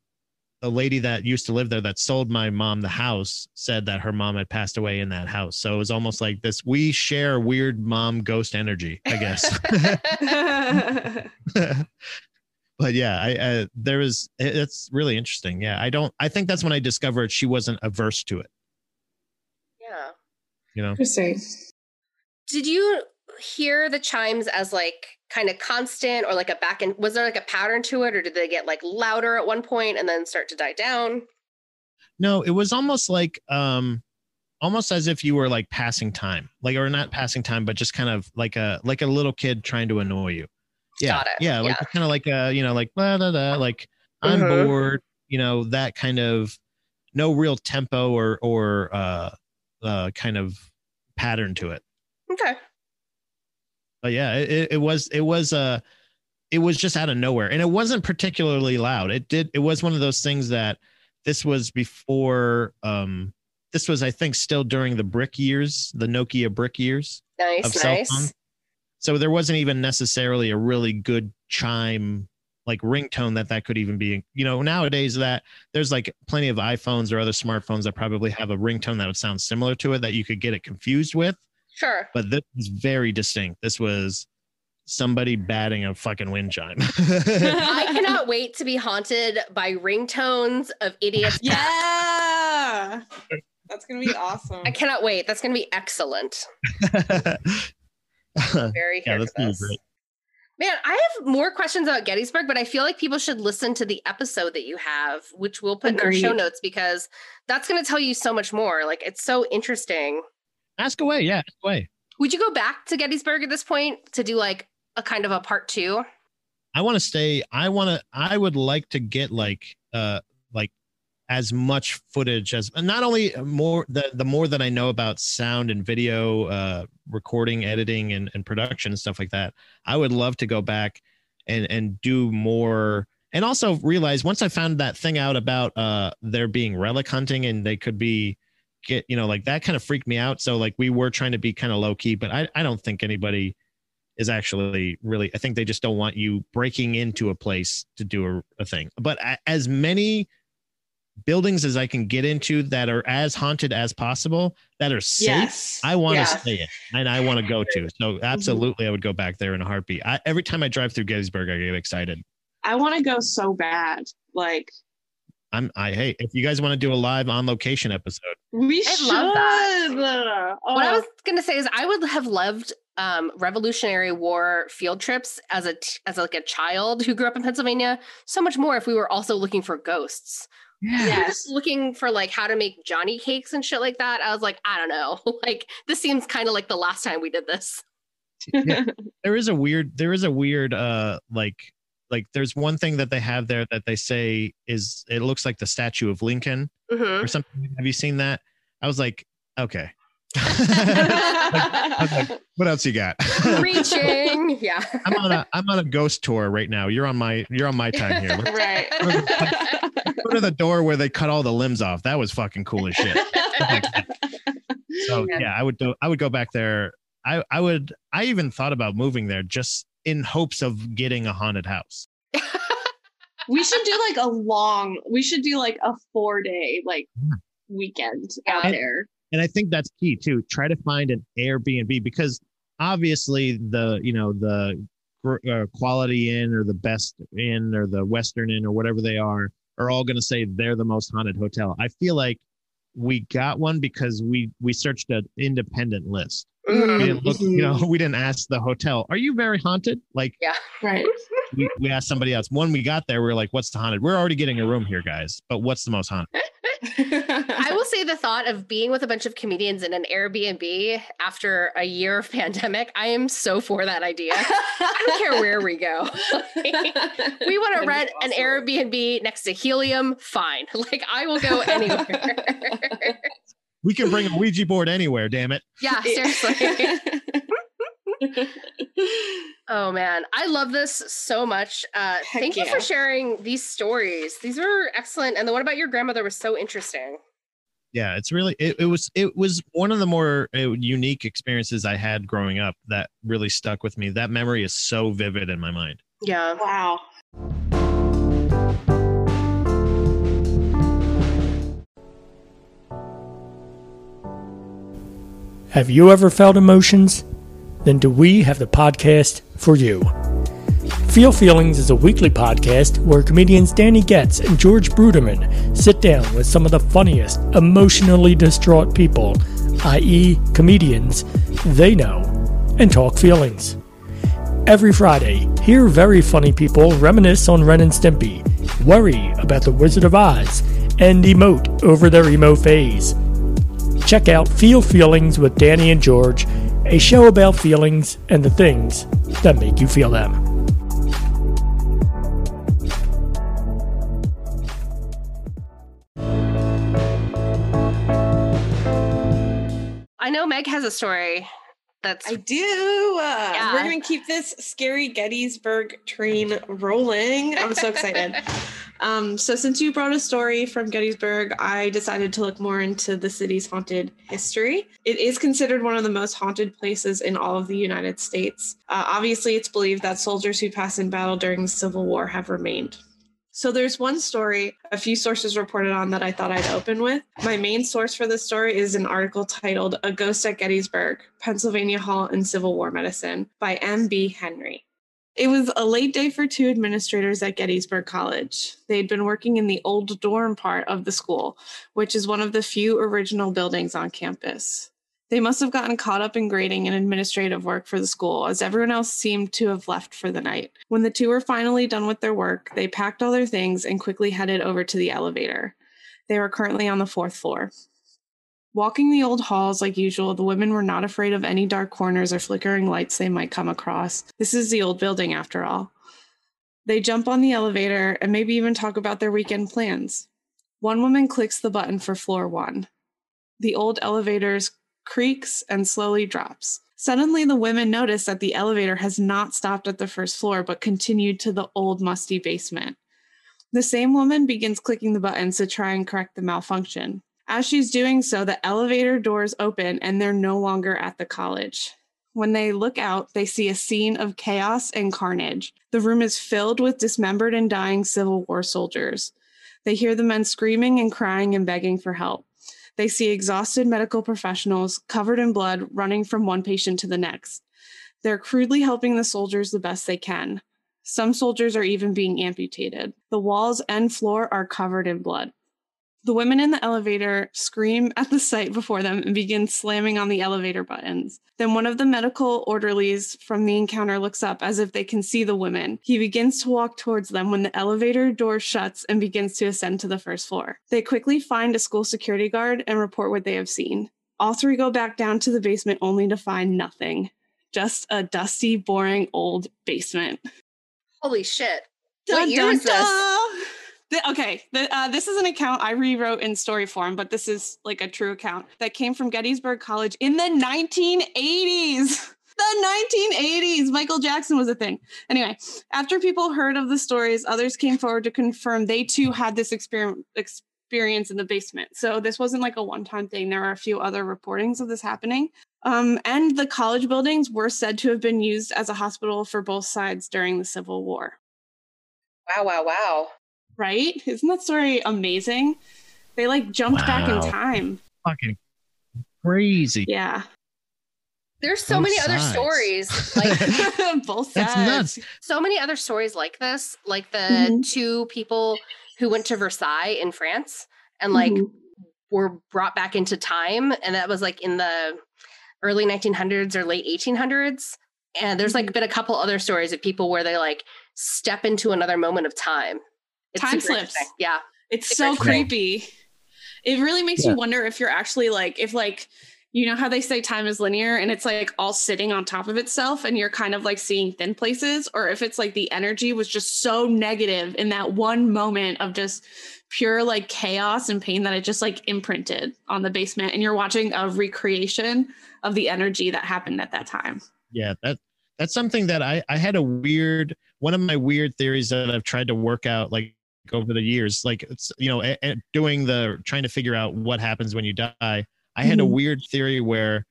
the lady that used to live there that sold my mom the house said that her mom had passed away in that house. So it was almost like this. We share weird mom ghost energy, I guess. but yeah, I uh, there was. It's really interesting. Yeah, I don't. I think that's when I discovered she wasn't averse to it. yeah. You know. Interesting. Did you hear the chimes as like kind of constant or like a back and was there like a pattern to it or did they get like louder at one point and then start to die down? No, it was almost like um almost as if you were like passing time. Like or not passing time, but just kind of like a like a little kid trying to annoy you. Yeah. Got it. Yeah, like Yeah. kind of like a, you know, like blah, blah, blah, like I'm Mhm. bored, you know, that kind of no real tempo or or uh uh kind of pattern to it. Okay. But yeah, it, it- was it was uh it was just out of nowhere. And it wasn't particularly loud. It did it was one of those things that this was before um this was I think still during the brick years, the Nokia brick years Nice, of cell nice. phone. So there wasn't even necessarily a really good chime like ringtone that that could even be. You know, nowadays that there's like plenty of iPhones or other smartphones that probably have a ringtone that would sound similar to it that you could get it confused with. Sure. But this was very distinct. This was somebody batting a fucking wind chime. I cannot wait to be haunted by ringtones of idiots. Yeah. That's gonna be awesome. I cannot wait. That's going to be excellent. Very yeah, that's gonna be great. Man, I have more questions about Gettysburg, but I feel like people should listen to the episode that you have, which we'll put in our show notes because that's going to tell you so much more. Like, it's so interesting. Ask away. Yeah, ask away. Would you go back to Gettysburg at this point to do like a kind of a part two? I want to stay. I want to. I would like to get like uh like as much footage as not only more the the more that I know about sound and video uh recording, editing, and and production and stuff like that. I would love to go back and and do more. And also realize once I found that thing out about uh there being relic hunting and they could be get you know like that kind of freaked me out. So like we were trying to be kind of low key, but I I don't think anybody is actually really i think they just don't want you breaking into a place to do a, a thing but as many buildings as i can get into that are as haunted as possible that are safe yes. i want to Yeah. stay in and i want to go to so mm-hmm. absolutely i would go back there in a heartbeat I, every time i drive through gettysburg i get excited I want to go so bad. Like i'm i hey if you guys want to do a live on location episode we I should. love that. Oh, What I was going to say is, I would have loved um, Revolutionary War field trips as a t- as like a child who grew up in Pennsylvania. So much more if we were also looking for ghosts. Yeah. Yes. looking for like how to make Johnny cakes and shit like that. I was like, I don't know. like this seems kind of like the last time we did this. Yeah. there is a weird there is a weird uh like like there's one thing that they have there that they say is it looks like the statue of lincoln Mhm. or something have you seen that i was like okay was like, what else you got Reaching. Yeah. i'm on a i'm on a ghost tour right now you're on my you're on my time here right. go to the door where they cut all the limbs off that was fucking cool as shit so Yeah. yeah i would do i would go back there i i would i even thought about moving there just in hopes of getting a haunted house we should do like a long. We should do like a four day like Yeah. weekend Yeah. out there. and i think that's key too try to find an airbnb because obviously the you know the uh, quality inn or the best inn or the western inn or whatever they are are all going to say they're the most haunted hotel i feel like we got one because we we searched an independent list we didn't Mm-hmm. look you know mm-hmm. we didn't ask the hotel are you very haunted like yeah, Right. we, we asked somebody else when we got there we are like what's the haunted we're already getting a room here guys but what's the most haunted I will say the thought of being with a bunch of comedians in an Airbnb after a year of pandemic, I am so for that idea. I don't care where we go. we want to That'd be rent an. Airbnb next to helium, fine. Like I will go anywhere. We can bring a ouija board anywhere damn it yeah, seriously. Oh man, I love this so much. Uh, Heck thank you for sharing these stories. These were excellent, and the one about your grandmother was so interesting. yeah it's really it, it was it was one of the more uh, unique experiences i had growing up that really stuck with me that memory is so vivid in my mind Yeah. wow. Have you ever felt emotions? Then do we have the podcast for you. Feel Feelings is a weekly podcast where comedians Danny Getz and George Bruderman sit down with some of the funniest, emotionally distraught people, i.e., comedians, they know, and talk feelings. Every Friday, hear very funny people reminisce on Ren and Stimpy, worry about the Wizard of Oz, and emote over their emo phase. Check out Feel Feelings with Danny and George, a show about feelings and the things that make you feel them. I know Meg has a story that's I do. Uh, Yeah. We're going to keep this scary Gettysburg train rolling. I'm so excited. um, so, since you brought a story from Gettysburg, I decided to look more into the city's haunted history. It is considered one of the most haunted places in all of the United States. Uh, obviously, it's believed that soldiers who passed in battle during the Civil War have remained. So there's one story a few sources reported on that I thought I'd open with. My main source for this story is an article titled A Ghost at Gettysburg, Pennsylvania Hall and Civil War Medicine by M.B. Henry. It was a late day for two administrators at Gettysburg College. They'd been working in the old dorm part of the school, which is one of the few original buildings on campus. They must have gotten caught up in grading and administrative work for the school, as everyone else seemed to have left for the night. When the two were finally done with their work, they packed all their things and quickly headed over to the elevator. They were currently on the fourth floor. Walking the old halls like usual, the women were not afraid of any dark corners or flickering lights they might come across. This is the old building, after all. They jump on the elevator and maybe even talk about their weekend plans. One woman clicks the button for floor one. The old elevator's creaks and slowly drops. Suddenly, the women notice that the elevator has not stopped at the first floor but continued to the old, musty basement. The same woman begins clicking the buttons to try and correct the malfunction. As she's doing so, the elevator doors open and they're no longer at the college. When they look out, they see a scene of chaos and carnage. The room is filled with dismembered and dying Civil War soldiers. They hear the men screaming and crying and begging for help. They see exhausted medical professionals covered in blood running from one patient to the next. They're crudely helping the soldiers the best they can. Some soldiers are even being amputated. The walls and floor are covered in blood. The women in the elevator scream at the sight before them and begin slamming on the elevator buttons. Then one of the medical orderlies from the encounter looks up as if they can see the women. He begins to walk towards them when the elevator door shuts and begins to ascend to the first floor. They quickly find a school security guard and report what they have seen. All three go back down to the basement only to find nothing. Just a dusty, boring old basement. Holy shit. Dun, what year dun, is this? dun. The- okay, the, uh, this is an account I rewrote in story form, but this is like a true account that came from Gettysburg College in the 1980s. The 1980s, Michael Jackson was a thing. Anyway, after people heard of the stories, others came forward to confirm they too had this exper- experience in the basement. So this wasn't like a one-time thing. There are a few other reportings of this happening. Um, and the college buildings were said to have been used as a hospital for both sides during the Civil War Wow, wow, wow. Right? Isn't that story amazing? They like jumped back in time. Fucking crazy. Yeah. There's so Both many other stories. Like Both That's sides. nuts. so many other stories like this. Like the Mhm. two people who went to Versailles in France and like Mhm. were brought back into time. And that was like in the early 1900s or late 1800s. And there's like Mhm. been a couple other stories of people where they like step into another moment of time. Time slips. Yeah. It's Super so creepy. It really makes Yeah. you wonder if you're actually like, if like, you know how they say time is linear and it's like all sitting on top of itself and you're kind of like seeing thin places, or if it's like the energy was just so negative in that one moment of just pure like chaos and pain that it just like imprinted on the basement and you're watching a recreation of the energy that happened at that time. Yeah, that that's something that I I had a weird one of my weird theories that I've tried to work out like over the years, like it's you know a, a- doing the trying to figure out what happens when you die. I had a Mhm. weird theory where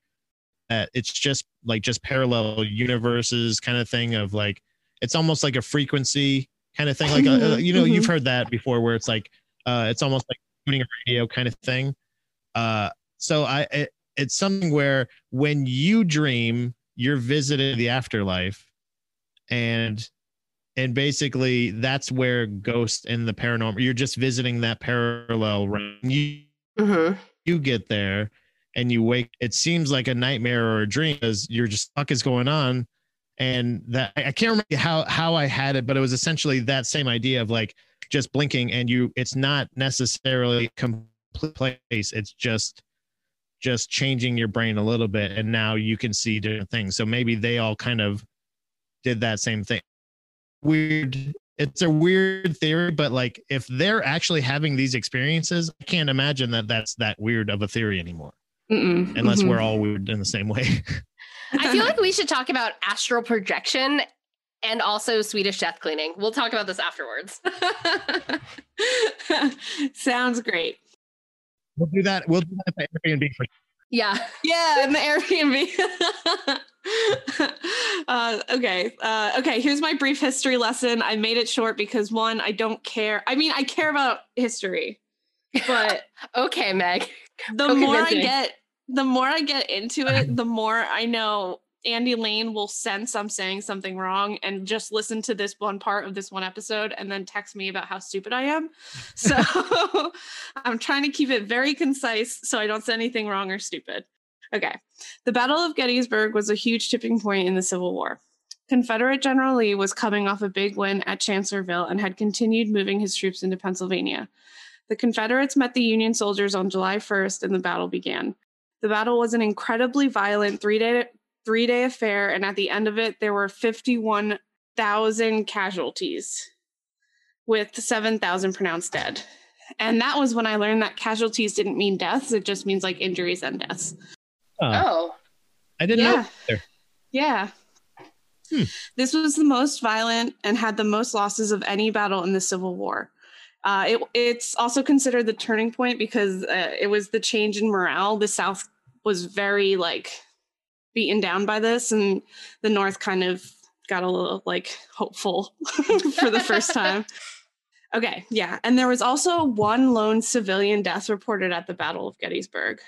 uh, it's just like just parallel universes kind of thing of like it's almost like a frequency kind of thing. Like uh, uh, Mhm, you know you've mhm. heard that before where it's like uh, it's almost like tuning a radio kind of thing. Uh, so I it, it's something where when you dream, you're visiting the afterlife, and and basically that's where ghosts and the paranormal. You're just visiting that parallel. Right? You Mm-hmm. you get there and you wake. It seems like a nightmare or a dream because you're just fuck is going on. And that I I can't remember how how I had it, but it was essentially that same idea of like just blinking and you. It's not necessarily complete place. It's just just changing your brain a little bit and now you can see different things so maybe they all kind of did that same thing weird it's a weird theory but like if they're actually having these experiences i can't imagine that that's that weird of a theory anymore Mm-mm, unless mhm. we're all weird in the same way I feel like we should talk about astral projection and also Swedish death cleaning. We'll talk about this afterwards. Sounds great. we'll do that we'll do that at airbnb for yeah. Yeah, in the Airbnb. uh, okay. Uh, okay. Here's my brief history lesson. I made it short because one, I don't care. I mean, I care about history, but Okay, Meg. the more I get, the more I get into it, the more I know Andy Lane will sense I'm saying something wrong and just listen to this one part of this one episode and then text me about how stupid I am. So I'm trying to keep it very concise so I don't say anything wrong or stupid. Okay. The Battle of Gettysburg was a huge tipping point in the Civil War. Confederate General Lee was coming off a big win at Chancellorsville and had continued moving his troops into Pennsylvania. The Confederates met the Union soldiers on July 1st and the battle began. The battle was an incredibly violent three day three day affair, and at the end of it, there were 51,000 casualties, with 7,000 pronounced dead. And that was when I learned that casualties didn't mean deaths, it just means like injuries and deaths. Uh, Oh. i didn't know Yeah. either. Yeah. Hmm. This was the most violent and had the most losses of any battle in the Civil War. Uh, it, it's also considered the turning point because uh, it was the change in morale. The South was very like beaten down by this, and the North kind of got a little like hopeful for the first time. Okay, yeah. And there was also one lone civilian death reported at the Battle of Gettysburg.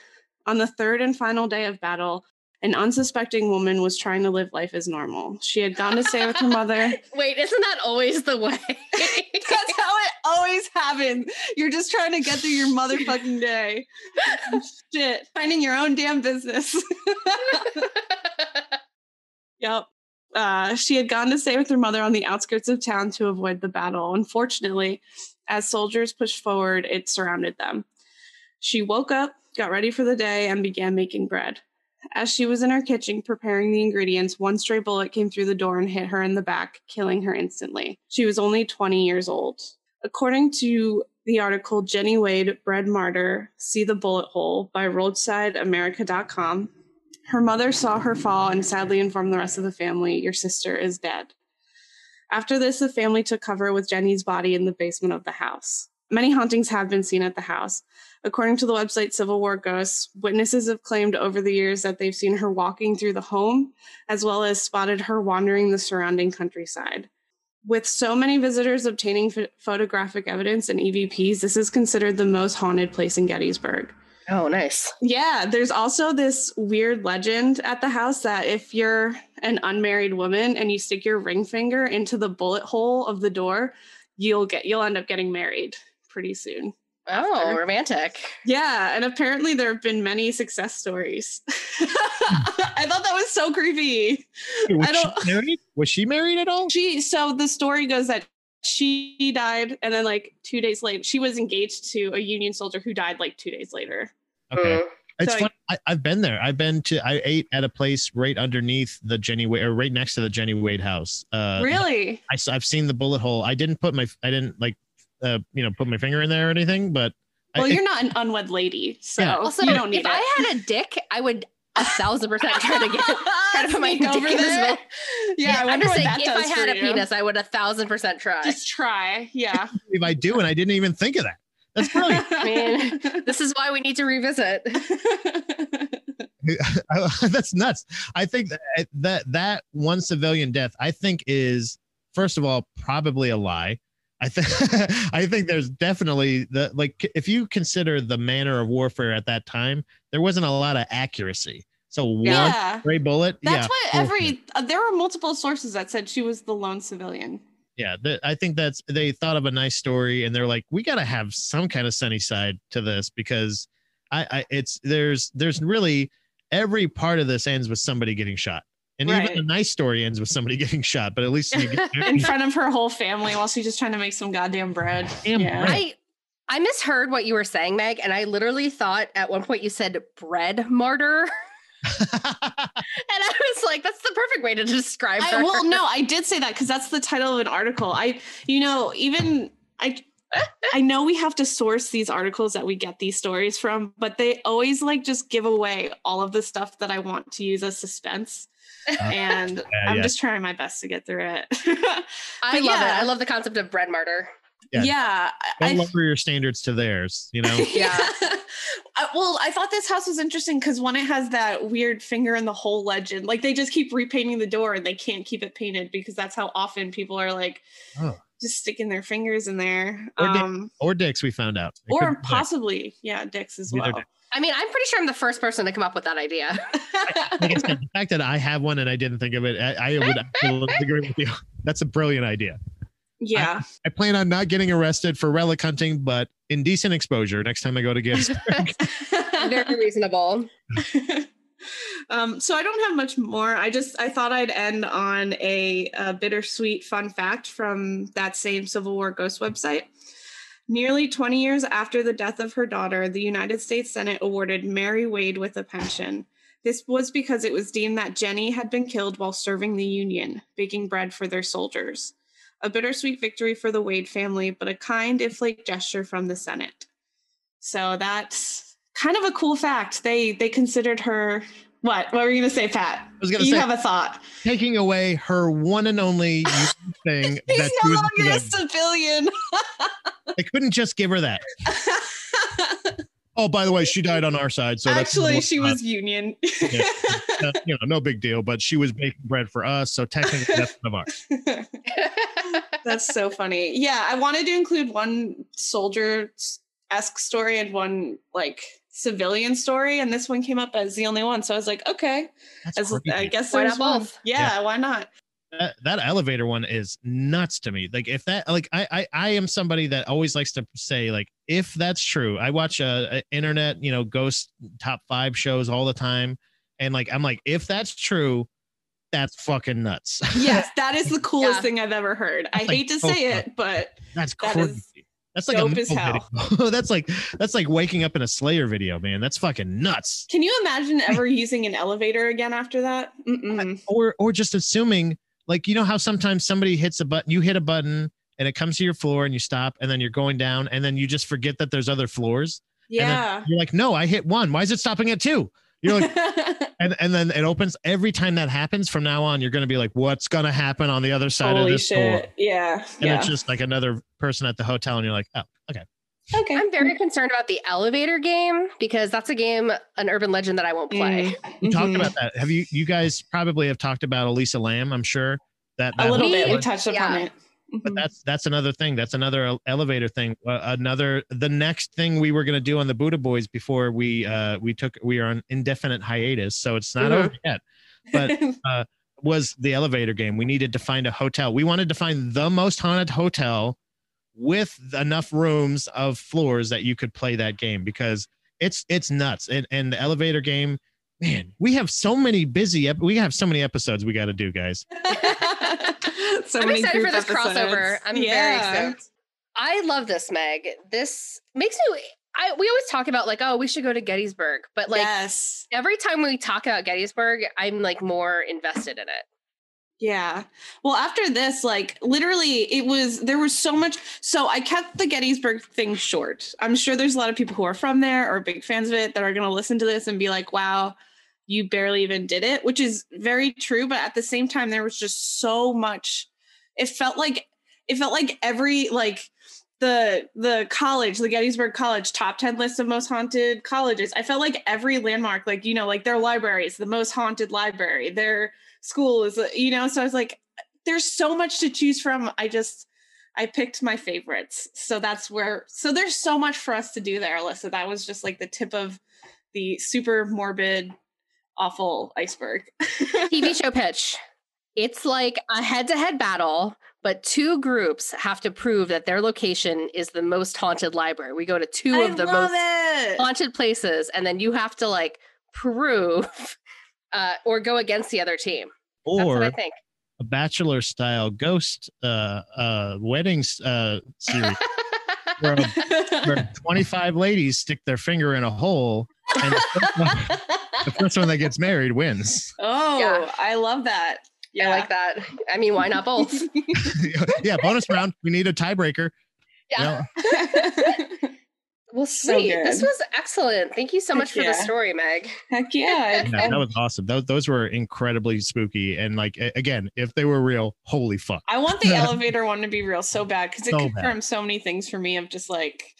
On the third and final day of battle, An unsuspecting woman was trying to live life as normal. She had gone to stay with her mother. Wait, isn't that always the way? That's how it always happens. You're just trying to get through your motherfucking day. Shit, finding your own damn business. yep. Uh, she had gone to stay with her mother on the outskirts of town to avoid the battle. Unfortunately, as soldiers pushed forward, it surrounded them. She woke up, got ready for the day, and began making bread. As she was in her kitchen preparing the ingredients, one stray bullet came through the door and hit her in the back, killing her instantly. She was only 20 years old. According to the article Jenny Wade, Bread Martyr, See the Bullet Hole by RoadsideAmerica.com, her mother saw her fall and sadly informed the rest of the family, Your sister is dead. After this, the family took cover with Jenny's body in the basement of the house. Many hauntings have been seen at the house. According to the website Civil War Ghosts, witnesses have claimed over the years that they've seen her walking through the home, as well as spotted her wandering the surrounding countryside. With so many visitors obtaining ph- photographic evidence and EVPs, this is considered the most haunted place in Gettysburg. oh, nice. Yeah, there's also this weird legend at the house that if you're an unmarried woman and you stick your ring finger into the bullet hole of the door, you'll get you'll end up getting married pretty soon. Oh, After. romantic. Yeah, and apparently there have been many success stories. I thought that was so creepy. Was I don't- she married? Was she married at all? She so the story goes that she died and then like 2 days later she was engaged to a union soldier who died like 2 days later. Okay. Mm. It's So I- fun. I, I've been there. I've been to. I ate at a place right underneath the Jenny Wade, or right next to the Jenny Wade house. Uh, really? I, have seen the bullet hole. I didn't put my. I didn't like, uh, you know, put my finger in there or anything. But Well, it- you're not an unwed lady, so Yeah. Also, you don't need if it. I had a dick, I would a thousand percent try to get try to put my dick over in this there. mill. Yeah, I I'm wonder just what saying, that if does I had a you. penis, I would a thousand percent try. Just try. Yeah. if I do, and I didn't even think of that. That's brilliant. I mean, this is why we need to revisit. That's nuts. I think that, that that one civilian death, I think, is first of all probably a lie. I think I think there's definitely the like if you consider the manner of warfare at that time, there wasn't a lot of accuracy. So one yeah. stray bullet, That's yeah, what every uh, there were multiple sources that said she was the lone civilian. yeah. th- I think that's they thought of a nice story, and they're like, we got to have some kind of sunny side to this because I, I it's there's there's really every part of this ends with somebody getting shot. And Right. even a nice story ends with somebody getting shot, but at least you get in front of her whole family while she's just trying to make some goddamn bread. Damn yeah. bread. I I misheard what you were saying, Meg, and I literally thought at one point you said bread martyr. And I was like, that's the perfect way to describe her. I, well, no, I did say that because that's the title of an article. I, you know, even I, I know we have to source these articles that we get these stories from, but they always like just give away all of the stuff that I want to use as suspense. Uh, and I'm yeah. just trying my best to get through it. I love yeah. it. I love the concept of bread martyr. Yeah. yeah, Don't I, lower your standards to theirs, you know. Yeah. I- uh, well, I thought this house was interesting because one, it has that weird finger in the hole legend. Like they just keep repainting the door and they can't keep it painted because that's how often people are like Oh. Just sticking their fingers in there. Or dick- Um, or dicks, we found out. It or could be dicks. possibly, yeah, dicks as Either well. dick. I mean, I'm pretty sure I'm the first person to come up with that idea. Like I the fact that I have one and I didn't think of it, I, I would absolutely agree with you. That's a brilliant idea. yeah. I plan on not getting arrested for relic hunting, but indecent exposure next time I go to Gibbsburg. Very reasonable. Um, so I don't have much more. I just I thought I'd end on a, a bittersweet fun fact from that same Civil War Ghost website. Nearly 20 years after the death of her daughter, the United States Senate awarded Mary Wade with a pension. This was because it was deemed that Jenny had been killed while serving the Union, baking bread for their soldiers. A bittersweet victory for the Wade family, but a kind, if late gesture from the Senate. So that's kind of a cool fact. They they considered her what? What were you gonna say, Pat? I was gonna you say have a thought. taking away her one and only thing He's that no longer a civilian. They couldn't just give her that. Oh, by the way, she died on our side, so that's Actually, she was Union. Yeah. uh, you know no big deal. But she was baking bread for us, so technically that's one of ours. That's so funny. Yeah, I wanted to include one soldier esque story and one like civilian story, and this one came up as the only one. So I was like, okay, as, I guess Why there's not both? Yeah, why not? that, that elevator one is nuts to me. Like if that, like I, I, I am somebody that always likes to say, like, if that's true, I watch a, a internet, you know, ghost top five shows all the time, and like I'm like, if that's true, that's fucking nuts. Yes, that is the coolest Yeah. thing I've ever heard. I like hate to say fun. it, but That's That is crazy. That's like a dope as metal video. that's like that's like waking up in a Slayer video, man. That's fucking nuts. can you imagine ever using an elevator again after that? Mm-mm. Or or just assuming, like you know how sometimes somebody hits a button, you hit a button, and it comes to your floor, and you stop, and then you're going down, and then you just forget that there's other floors. Yeah. you're like, no, I hit one. Why is it stopping at two? You're like, and and then it opens. Every time that happens from now on, you're gonna be like, what's gonna happen on the other side of Holy this door? Yeah. And yeah. it's just like another person at the hotel, and you're like, oh, okay. okay. I'm very concerned about the elevator game because that's a game, an urban legend that I won't play. We talked Mhm. about that. Have you you guys probably have talked about Elisa Lam? I'm sure that, a little bit. We We- touched upon yeah. it. But Mhm. that's that's another thing. That's another elevator thing. Uh, another the next thing we were gonna do on the Buddha Boys before we uh we took we are on indefinite hiatus, so it's not Mhm. over yet. But uh was the elevator game. We needed to find a hotel. We wanted to find the most haunted hotel with enough rooms of floors that you could play that game because it's it's nuts. And and the elevator game, man, we have so many busy. We have so many episodes we got to do, guys. so I'm many excited for this crossover. I'm very excited. I love this, Meg. This makes me. I we always talk about like, oh, we should go to Gettysburg, but like yes. every time we talk about Gettysburg, I'm like more invested in it. Yeah. Well, after this, like literally, it was there was so much. So I kept the Gettysburg thing short. I'm sure there's a lot of people who are from there or big fans of it that are going to listen to this and be like, wow, you barely even did it, which is very true. But at the same time, there was just so much. It felt like it felt like every like the the college the gettysburg college top 10 list of most haunted colleges i felt like every landmark like you know like their library is the most haunted library their school is you know so i was like there's so much to choose from i just i picked my favorites so that's where so there's so much for us to do there alyssa that was just like the tip of the super morbid awful iceberg TV show pitch. It's like a head-to-head battle, but two groups have to prove that their location is the most haunted library. We go to two I of the most it. haunted places, and then you have to like prove uh, or go against the other team. That's what Or I think. a bachelor style ghost uh uh weddings uh series where, a- where 25 ladies stick their finger in a hole and the first, one, the first one that gets married wins oh Yeah. i love that Yeah. I like that. I mean, why not both? yeah bonus round we need a tiebreaker Yeah. Well, So sweet. this was excellent. Thank you so Heck much for the story, Meg. Heck yeah. yeah, that was awesome those, those were incredibly spooky and like again if they were real holy fuck I want the elevator one to be real so bad because it So bad. confirms so many things for me of just like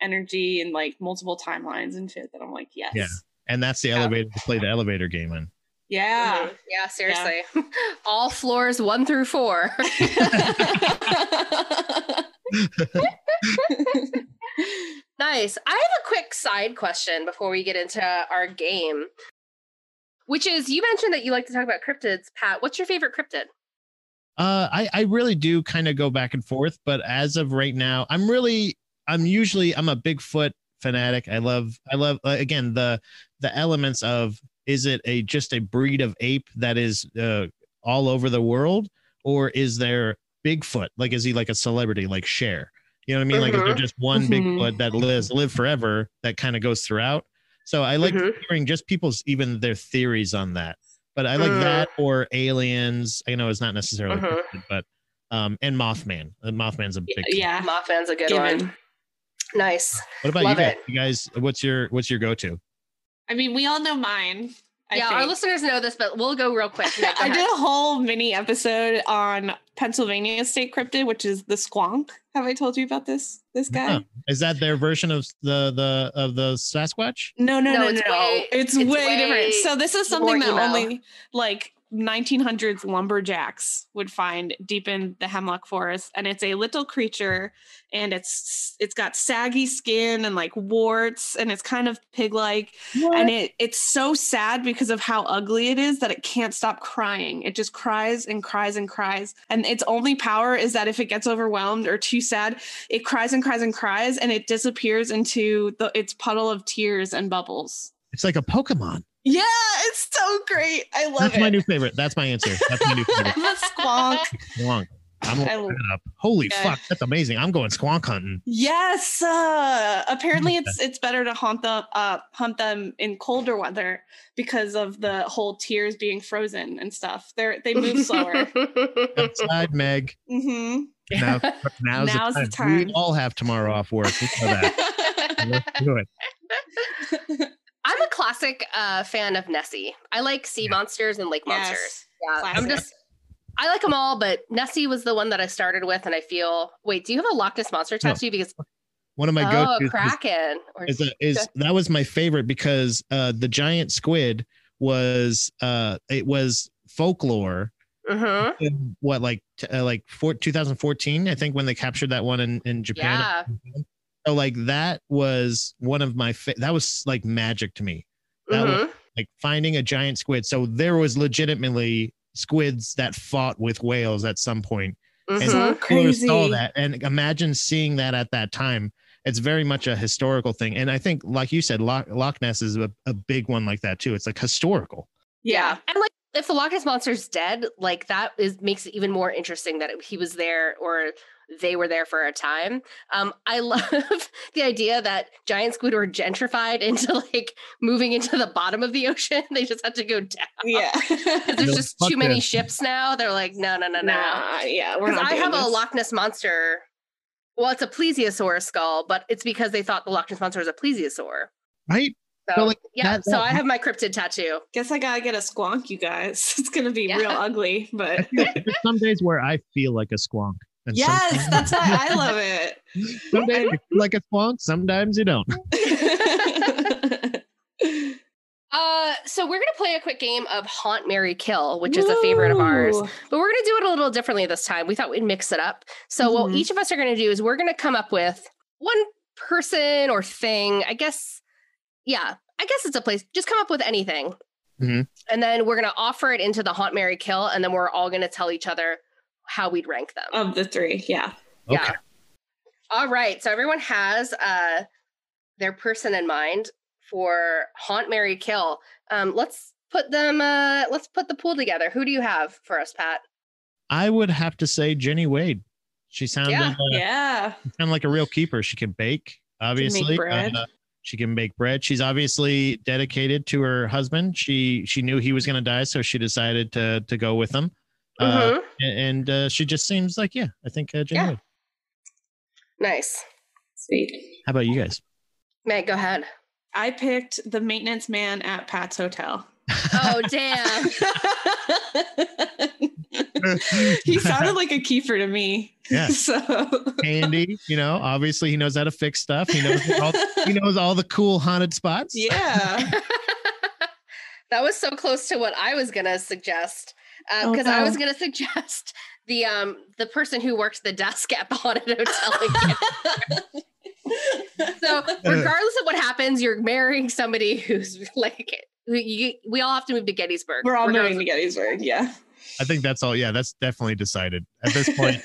energy and like multiple timelines and shit that I'm like, yes. Yeah. and that's the Yeah. elevator to play the elevator game in Yeah. Yeah, seriously. All floors one through four. nice. I have a quick side question before we get into our game, which is you mentioned that you like to talk about cryptids. Pat, what's your favorite cryptid? Uh, I I really do kind of go back and forth, but as of right now, I'm really I'm usually I'm a Bigfoot fanatic. I love I love uh, again the the elements of is it a just a breed of ape that is uh, all over the world, or is there Bigfoot? Like is he like a celebrity like Cher? You know what I mean? Like is there Mhm. just one Mhm. Bigfoot that lives live forever that kind of goes throughout? So I like Mhm. hearing just people's even their theories on that. But I like Mm. that or aliens. I know it's not necessarily, cryptid, but um, and Mothman. Uh, Mothman's a big. yeah. Mothman's a good Given. one. Nice. What about Love you guys? it. You guys, what's your what's your go to? I mean, we all know mine. I yeah, our listeners know this, but we'll go real quick. Yeah, go I did a whole mini episode on Pennsylvania state cryptid, which is the squonk. Have I told you about this? This guy? Huh. Is that their version of the the of the Sasquatch? No, no, No, no, no, it's no. way- it's, it's way, way different. So this is something that emo. only like 1900s lumberjacks would find deep in the hemlock forest and it's a little creature and it's it's got saggy skin and like warts and it's kind of pig-like. And it it's so sad because of how ugly it is that it can't stop crying. It just cries and cries and cries. And its only power is that if it gets overwhelmed or too sad it cries and cries and cries and it disappears into the its puddle of tears and bubbles. It's like a Pokemon. Yeah it's so great i love That's it That's my new favorite. That's my answer. That's my new favorite. the squonk Squonk. I'm I looking love- it up. Holy Yeah. fuck, that's amazing. I'm going squonk hunting. Yes. Uh, apparently, it's it's better to hunt them uh, hunt them in colder weather because of the whole tears being frozen and stuff. They are they move slower. Outside, Meg. Mm-hmm. Now, now's, Now's the, the time. We all have tomorrow off work. We know that. Let's do it. I'm a classic uh, fan of Nessie. I like sea monsters and lake monsters. Yes. Yeah, I'm just. I like them all, but Nessie was the one that I started with, and I feel. Wait, do you have a Loch Ness monster No. tattoo? Because One of my oh, go-to is, Kraken. Is, a, is that was my favorite because uh, the giant squid was uh, it was folklore Mhm. in what like t- uh, like four, 2014 I think when they captured that one in in Japan. Yeah. So like that was one of my fa- that was like magic to me. That was Mhm. like finding a giant squid. So there was legitimately squids that fought with whales at some point. And Mhm. So people crazy. saw that and imagine seeing that at that time. It's very much a historical thing. And I think, like you said, Loch, Loch Ness is a, a big one like that too. It's like historical. Yeah. And like if the Loch Ness monster's dead, like that is makes it even more interesting that it, he was there or they were there for a time. Um, I love the idea that giant squid were gentrified into like moving into the bottom of the ocean. They just had to go down. Yeah. 'Cause No, There's just too many this. ships now. They're like, no, no, no, no. nah. Yeah. Because. I have doing a. Loch Ness monster. Well, it's a plesiosaur skull, but it's because they thought the Loch Ness monster was a plesiosaur. Right? So, So, like, yeah, that- so I have my cryptid tattoo. Guess I gotta get a squonk, you guys. It's gonna be Yeah. real ugly, but There's some days where I feel like a squonk. And yes, that's why I love it. Some days you feel like a squonk, sometimes you don't. Uh, so we're gonna play a quick game of Haunt Mary Kill, which is a favorite of ours. But we're gonna do it a little differently this time. We thought we'd mix it up. So what Mhm. each of us are gonna do is we're gonna come up with one person or thing. I guess, yeah, I guess it's a place. Just come up with anything, Mhm. and then we're gonna offer it into the Haunt Mary Kill, and then we're all gonna tell each other how we'd rank them. Of the three, yeah. Yeah. All right. So everyone has uh their person in mind for haunt Mary kill. Um let's put them uh let's put the pool together. Who do you have for us, Pat? I would have to say Jenny Wade. She sounded Yeah. uh, Yeah. kind of like a real keeper. She can bake, obviously. bread. Uh, she can make bread. She's obviously dedicated to her husband. She she knew he was going to die, so she decided to to go with him. Uh, Mhm. and and, uh, she just seems like yeah. I think uh, Jenny Yeah. Wade. Nice. Sweet. How about you guys? Meg, go ahead. I picked the maintenance man at Pat's Hotel. Oh damn. he sounded like a keeper to me. Yeah. So Handy, you know. Obviously, he knows how to fix stuff. He knows all, he knows all the cool haunted spots. yeah. that was so close to what I was gonna suggest. Oh, because I was gonna suggest the um the person who works the desk at the haunted hotel. So regardless of what happens, you're marrying somebody who's like who you, we all have to move to Gettysburg. We're all regardless moving to Gettysburg. Yeah. I think that's all. Yeah, that's definitely decided at this point.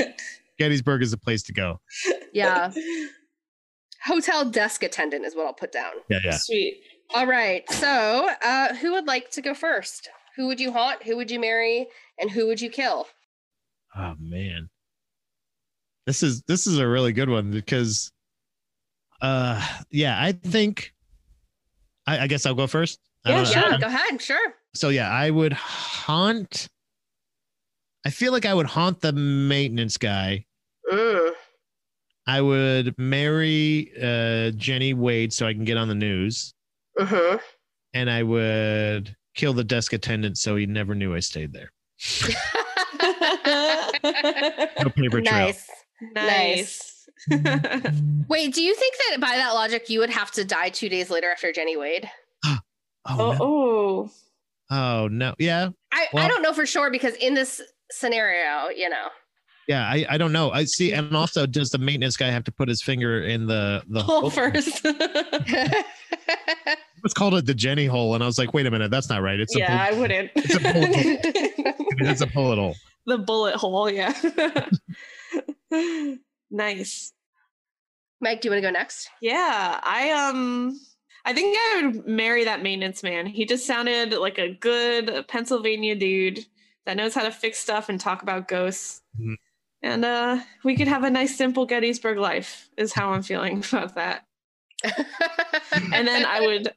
Gettysburg is a place to go. Yeah. Hotel desk attendant is what I'll put down. Yeah, yeah. Sweet. All right. So uh who would like to go first? Who would you haunt? Who would you marry? And who would you kill? Oh man, this is this is a really good one because, uh, yeah, I think. I, I guess I'll go first. Yeah, don't know. Sure. Yeah, go ahead. Sure. So yeah, I would haunt. I feel like I would haunt the maintenance guy. Mm. I would marry uh, Jenny Wade so I can get on the news, hmm and I would kill the desk attendant so he never knew I stayed there. No paper trail. nice. nice. Wait, do you think that by that logic you would have to die two days later after Jenny Wade? Oh, oh, no. oh. oh no, yeah. I I, Well- I don't know for sure because in this scenario, you know. Yeah, I, I don't know. I see, and also, does the maintenance guy have to put his finger in the the Hole hole? first. It's called it the Jenny hole, and I was like, wait a minute, that's not right. It's a yeah, I wouldn't. It's a bullet hole. it's a bullet hole. the bullet hole, yeah. nice. Mike, do you want to go next? Yeah, I um I think I would marry that maintenance man. He just sounded like a good Pennsylvania dude that knows how to fix stuff and talk about ghosts. Mhm. And uh we could have a nice simple Gettysburg life is how I'm feeling about that. And then I would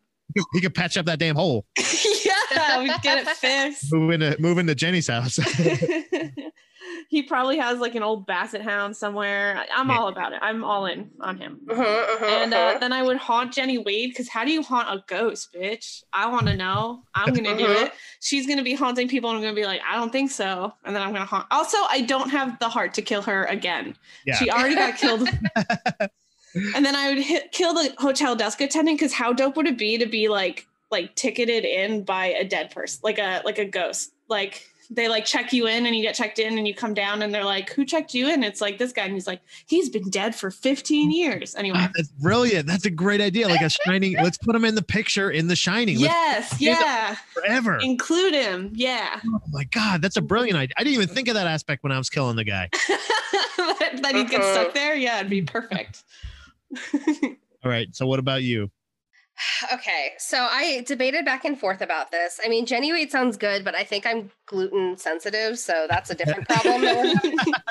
He could- patch up that damn hole. yeah, we'd get it fixed. Move into move into Jenny's house. he probably has like an old basset hound somewhere. I'm all about it. I'm all in on him. Uh-huh, uh-huh, And uh, uh-huh. then I would haunt Jenny Wade because how do you haunt a ghost, bitch? I want to know. I'm gonna do Uh-huh. it. She's gonna be haunting people, and I'm gonna be like, I don't think so. And then I'm gonna haunt. Also, I don't have the heart to kill her again. Yeah. She already got killed. And then I would hit, kill the hotel desk attendant because how dope would it be to be like like ticketed in by a dead person, like a like a ghost, like. They like check you in and you get checked in and you come down and they're like, Who checked you in? It's like this guy. And he's like, He's been dead for 15 years. Anyway. Ah, That's brilliant. That's a great idea. Like a shining. let's put him in the picture in the shining. Let's Yes, yeah. forever. Include him. Yeah. Oh my god, that's a brilliant idea. I didn't even think of that aspect when I was killing the guy. that that he gets Uh-uh. stuck there. Yeah, it'd be perfect. All right. So what about you? Okay, so I debated back and forth about this. I mean, Jenny Wade sounds good, but I think I'm gluten sensitive, so that's a different problem. that we're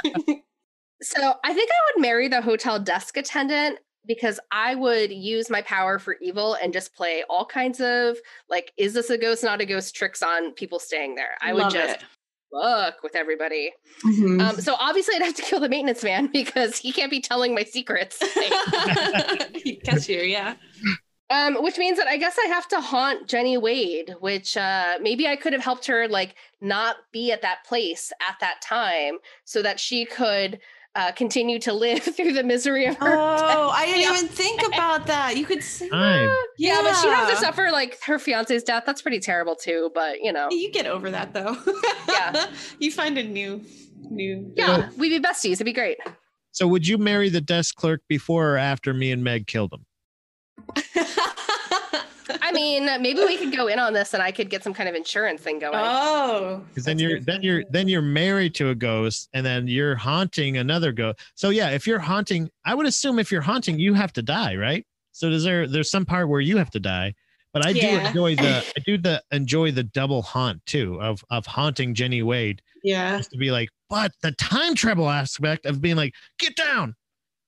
having. so I think I would marry the hotel desk attendant because I would use my power for evil and just play all kinds of like, is this a ghost, not a ghost tricks on people staying there. I would just it. Fuck with everybody. Mhm. Um, so obviously I'd have to kill the maintenance man because he can't be telling my secrets. he gets you. Yeah. Um, which means that I guess I have to haunt Jenny Wade, which uh maybe I could have helped her like not be at that place at that time so that she could uh continue to live through the misery of her. Oh, I didn't Yeah. even think about that. You could say Time. yeah, but she'd have to suffer like her fiance's death. That's pretty terrible too, but you know. You get over that though. Yeah. you find a new, new. Yeah, we'd be besties. It'd be great. So would you marry the desk clerk before or after me and Meg killed him? I mean, maybe we could go in on this and I could get some kind of insurance thing going. oh, Because then you're good. then you're then you're married to a ghost and then you're haunting another ghost. So yeah, if you're haunting, I would assume if you're haunting, you have to die, right? So does there there's some part where you have to die. But I do Yeah. enjoy the I do the enjoy the double haunt too of of haunting Jenny Wade yeah. just to be like, but the time travel aspect of being like, get down,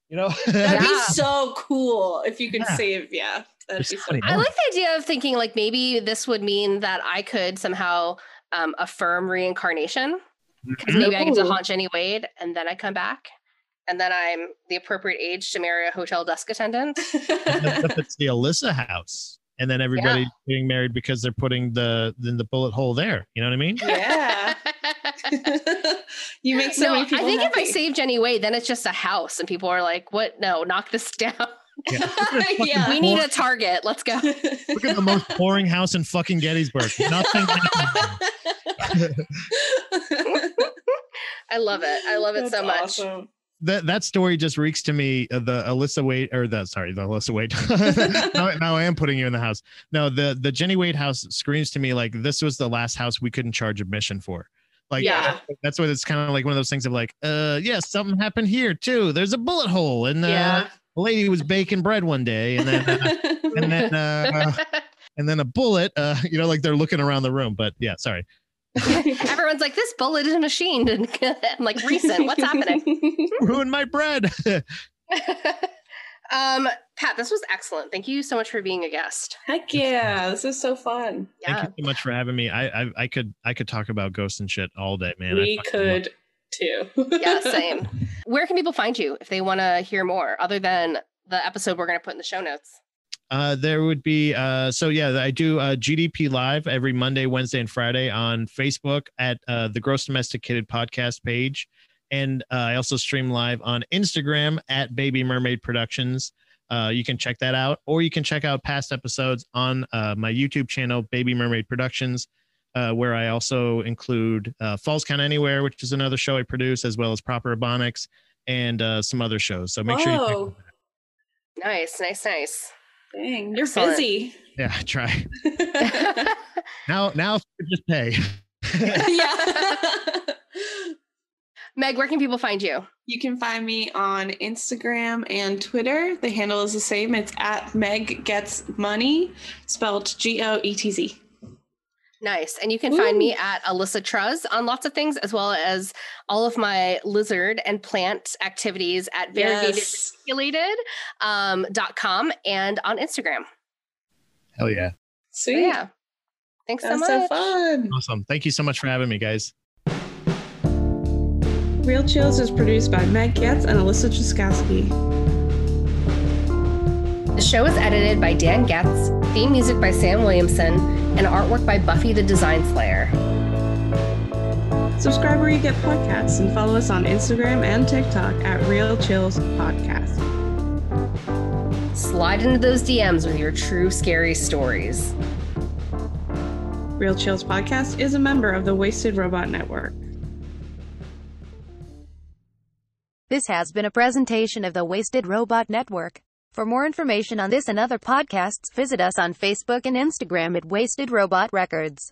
you know. That'd Yeah. be so cool if you could Yeah. save. Yeah, that'd It's be so. I like the idea of thinking like maybe this would mean that I could somehow um, affirm reincarnation because maybe I get to haunt Jenny Wade and then I come back and then I'm the appropriate age to marry a hotel desk attendant. if it's the Alyssa house, and then everybody's getting married because they're putting the in the bullet hole there. You know what I mean? yeah. you make so no, many I think happy. if I save Jenny Wade, then it's just a house and people are like, "What? No, knock this down. Yeah. yeah. we need a target. Let's go." Look at the most boring house in fucking Gettysburg. Nothing. I love it. I love it That's so much. awesome. that that story just reeks to me of the Alyssa Wade or the sorry the Alyssa Wade. now, now I am putting you in the house. No, the the Jenny Wade house screams to me like this was the last house we couldn't charge admission for. Like Yeah. that's what it's kind of like one of those things of like, uh, yes, something happened here too. There's a bullet hole, and uh, Yeah. A lady was baking bread one day, and then uh, and then uh, and then a bullet. Uh, you know, like they're looking around the room. But yeah, sorry. Everyone's like, "This bullet is machined," and I'm like, "Recent. What's happening?" Ruined my bread. um, Pat, this was excellent. Thank you so much for being a guest. Heck yeah, this is so fun. Yeah. Thank you so much for having me. I, I I could I could talk about ghosts and shit all day, man. I we love could too. yeah, same. Where can people find you if they want to hear more, other than the episode we're going to put in the show notes? Uh, there would be uh, so yeah, I do uh, GDP live every Monday, Wednesday, and Friday on Facebook at uh, the Gross Domesticated Podcast page, and uh, I also stream live on Instagram at Baby Mermaid Productions. Uh, you can check that out, or you can check out past episodes on uh, my YouTube channel, Baby Mermaid Productions. Uh, where I also include uh, Falls Count Anywhere, which is another show I produce, as well as Proper Ebonics and uh, some other shows. So make sure you. Whoa. Nice, nice, nice. Dang, you're Excellent. busy. Yeah, try now. Now just pay. yeah. Meg, where can people find you? You can find me on Instagram and Twitter. The handle is the same. It's at Meg Goetz Money, spelled G O E T Z. Nice. And you can find me at Alyssa Truz on lots of things, as well as all of my lizard and plant activities at Yes. variegatedreticulated.com um, dot com and on Instagram. Hell yeah! So, Sweet. yeah. Thanks so much. so fun. Awesome. Thank you so much for having me, guys. Real Chills is produced by Meg Goetz and Alyssa Truskowski. The show is edited by Dan Goetz, theme music by Sam Williamson, and artwork by Buffy the Design Slayer. Subscribe where you get podcasts and follow us on Instagram and TikTok at Real Chills Podcast. Slide into those DMs with your true scary stories. Real Chills Podcast is a member of the Wasted Robot Network. This has been a presentation of the Wasted Robot Network. For more information on this and other podcasts, visit us on Facebook and Instagram at Wasted Robot Records.